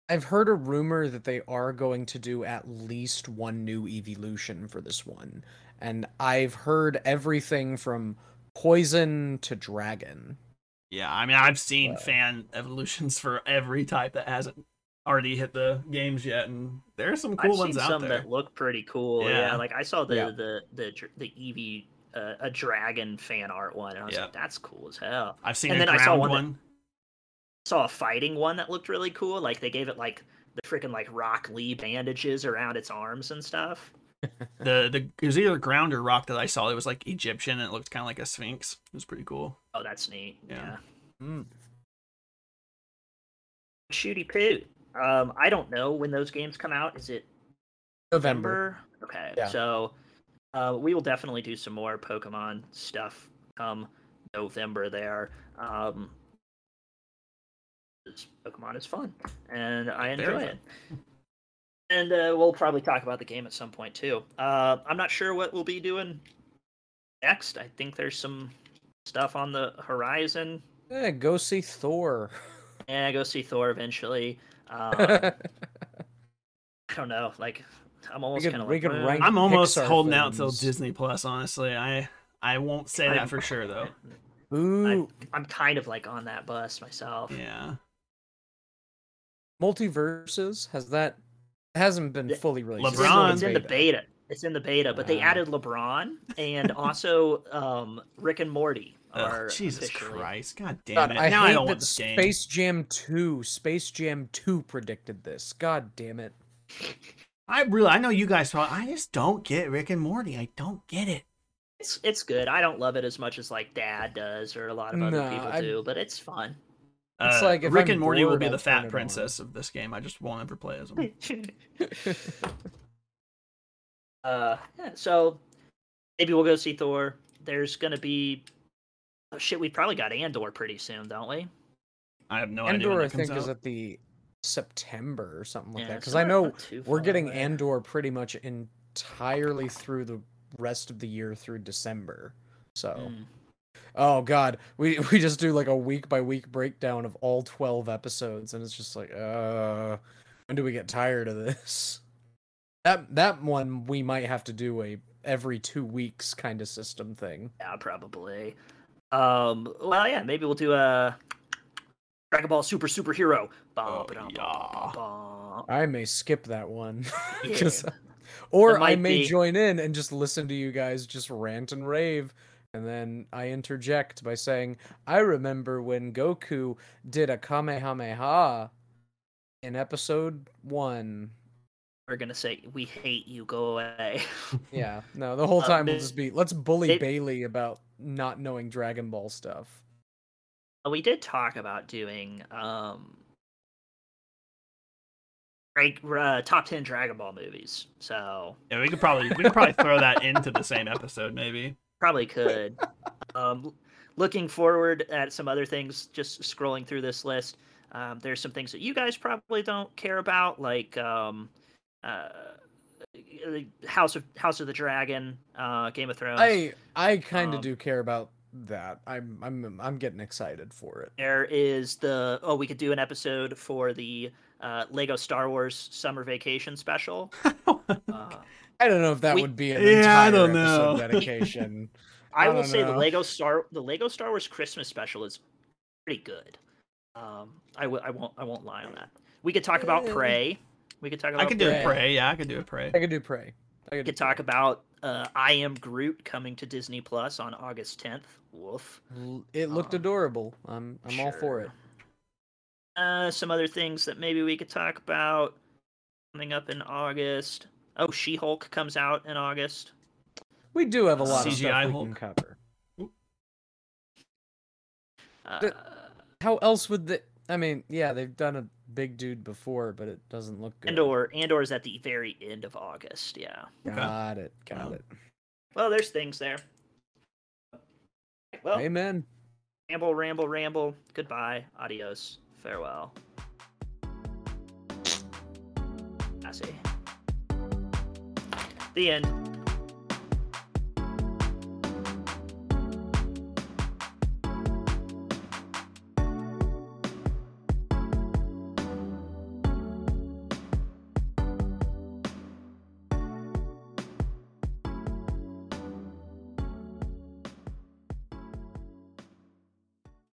I've heard a rumor that they are going to do at least one new evolution for this one. And I've heard everything from poison to dragon. Yeah, I mean, I've seen Wow. fan evolutions for every type that hasn't already hit the games yet, and there are some cool I've ones seen out some there. that look pretty cool. Yeah, Yeah. like I saw the Yeah. the the dr- the Eevee uh, a dragon fan art one, and I was Yeah. like, that's cool as hell. I've seen and a then I saw one one. That- Saw a fighting one that looked really cool. Like they gave it like the freaking like Rock Lee bandages around its arms and stuff. The the it was either ground or rock that I saw. It was like Egyptian, and it looked kind of like a sphinx. It was pretty cool. Oh, that's neat. Yeah. Yeah. Mm. Shooty poo. Um, I don't know when those games come out. Is it November. November? Okay. Yeah. So uh, we will definitely do some more Pokemon stuff come November there. Um, 'cause Pokemon is fun, and I enjoy it. And uh, we'll probably talk about the game at some point too. Uh, I'm not sure what we'll be doing next. I think there's some stuff on the horizon. Yeah, go see Thor. Yeah, go see Thor eventually. Um, I don't know. Like, I'm almost kind of like, could rank I'm almost Pixar holding out till. Disney Plus. Honestly, I I won't say that I'm- for sure though. Ooh, I'm kind of like on that bus myself. Yeah. Multiverses has that hasn't been The- fully released. It's in the- LeBron. It's in the beta. It's in the beta, but they Ah. added LeBron and also um, Rick and Morty Ugh, Jesus officially. Christ! God damn God, it! I now hate I don't that want this game. Space Jam 2, Space Jam 2 predicted this. God damn it. I really, I know you guys thought. I just don't get Rick and Morty. I don't get it. It's it's good. I don't love it as much as like Dad does or a lot of other Nah, people I- do, but it's fun. It's Uh, like if Rick I'm and Morty will be I'll the fat it on. princess of this game. I just won't ever play as them. uh, yeah, so maybe we'll go see Thor. There's gonna be oh shit. We probably got Andor pretty soon, don't we? I have no idea Andor, I that comes think, is at the September or something like Yeah, that. Because I know we're getting away. Andor pretty much entirely through the rest of the year through December. So, Mm. Oh god, we we just do like a week by week breakdown of all twelve episodes, and it's just like, uh, when do we get tired of this? That that one we might have to do a every two weeks kind of system thing. Yeah, probably. Um, well, yeah, maybe we'll do a Dragon Ball Super Superhero. Ba, Oh, ba, da, ba, yeah. ba, ba. I may skip that one. Yeah. or I may be- join in and just listen to you guys just rant and rave. And then I interject by saying, I remember when Goku did a Kamehameha in episode one. We're gonna say we hate you. Go away. Yeah, no, the whole Uh, time we'll just be, let's bully may- Bailey about not knowing Dragon Ball stuff. we did talk about doing um, rank, uh, top ten Dragon Ball movies. So Yeah, we could probably we could probably throw that into the same episode, maybe. Probably could. um, looking forward at some other things. Just scrolling through this list. Um, there's some things that you guys probably don't care about, like um, uh, House of House of the Dragon, uh, Game of Thrones. I I kind of Um, do care about that. I'm I'm I'm getting excited for it. There is the oh, we could do an episode for the uh, Lego Star Wars Summer Vacation special. Uh, I don't know if that We- would be an Yeah, I entire don't episode know. dedication. I I will don't say the. Lego Star the Lego Star Wars Christmas special is pretty good. Um, I w- I won't I won't lie on that. We could talk about. Prey. We could talk about I could do Prey. a prey. Yeah, I could do a prey. I could do Prey. I could could talk about uh, I Am Groot coming to Disney Plus on August 10th. Woof. It looked Um, adorable. I'm I'm all for it. Uh, some other things that maybe we could talk about coming up in August. Oh, She Hulk comes out in August. We do have a lot of CGI stuff we Hulk. can cover. Uh, How else would the? I mean, yeah, they've done a big dude before, but it doesn't look good. Andor, Andor is at the very end of August. Yeah. Got it. Got Wow. it. Well, there's things there. Well, Amen. ramble, ramble, ramble. Goodbye. Adios. Farewell. I see. The end.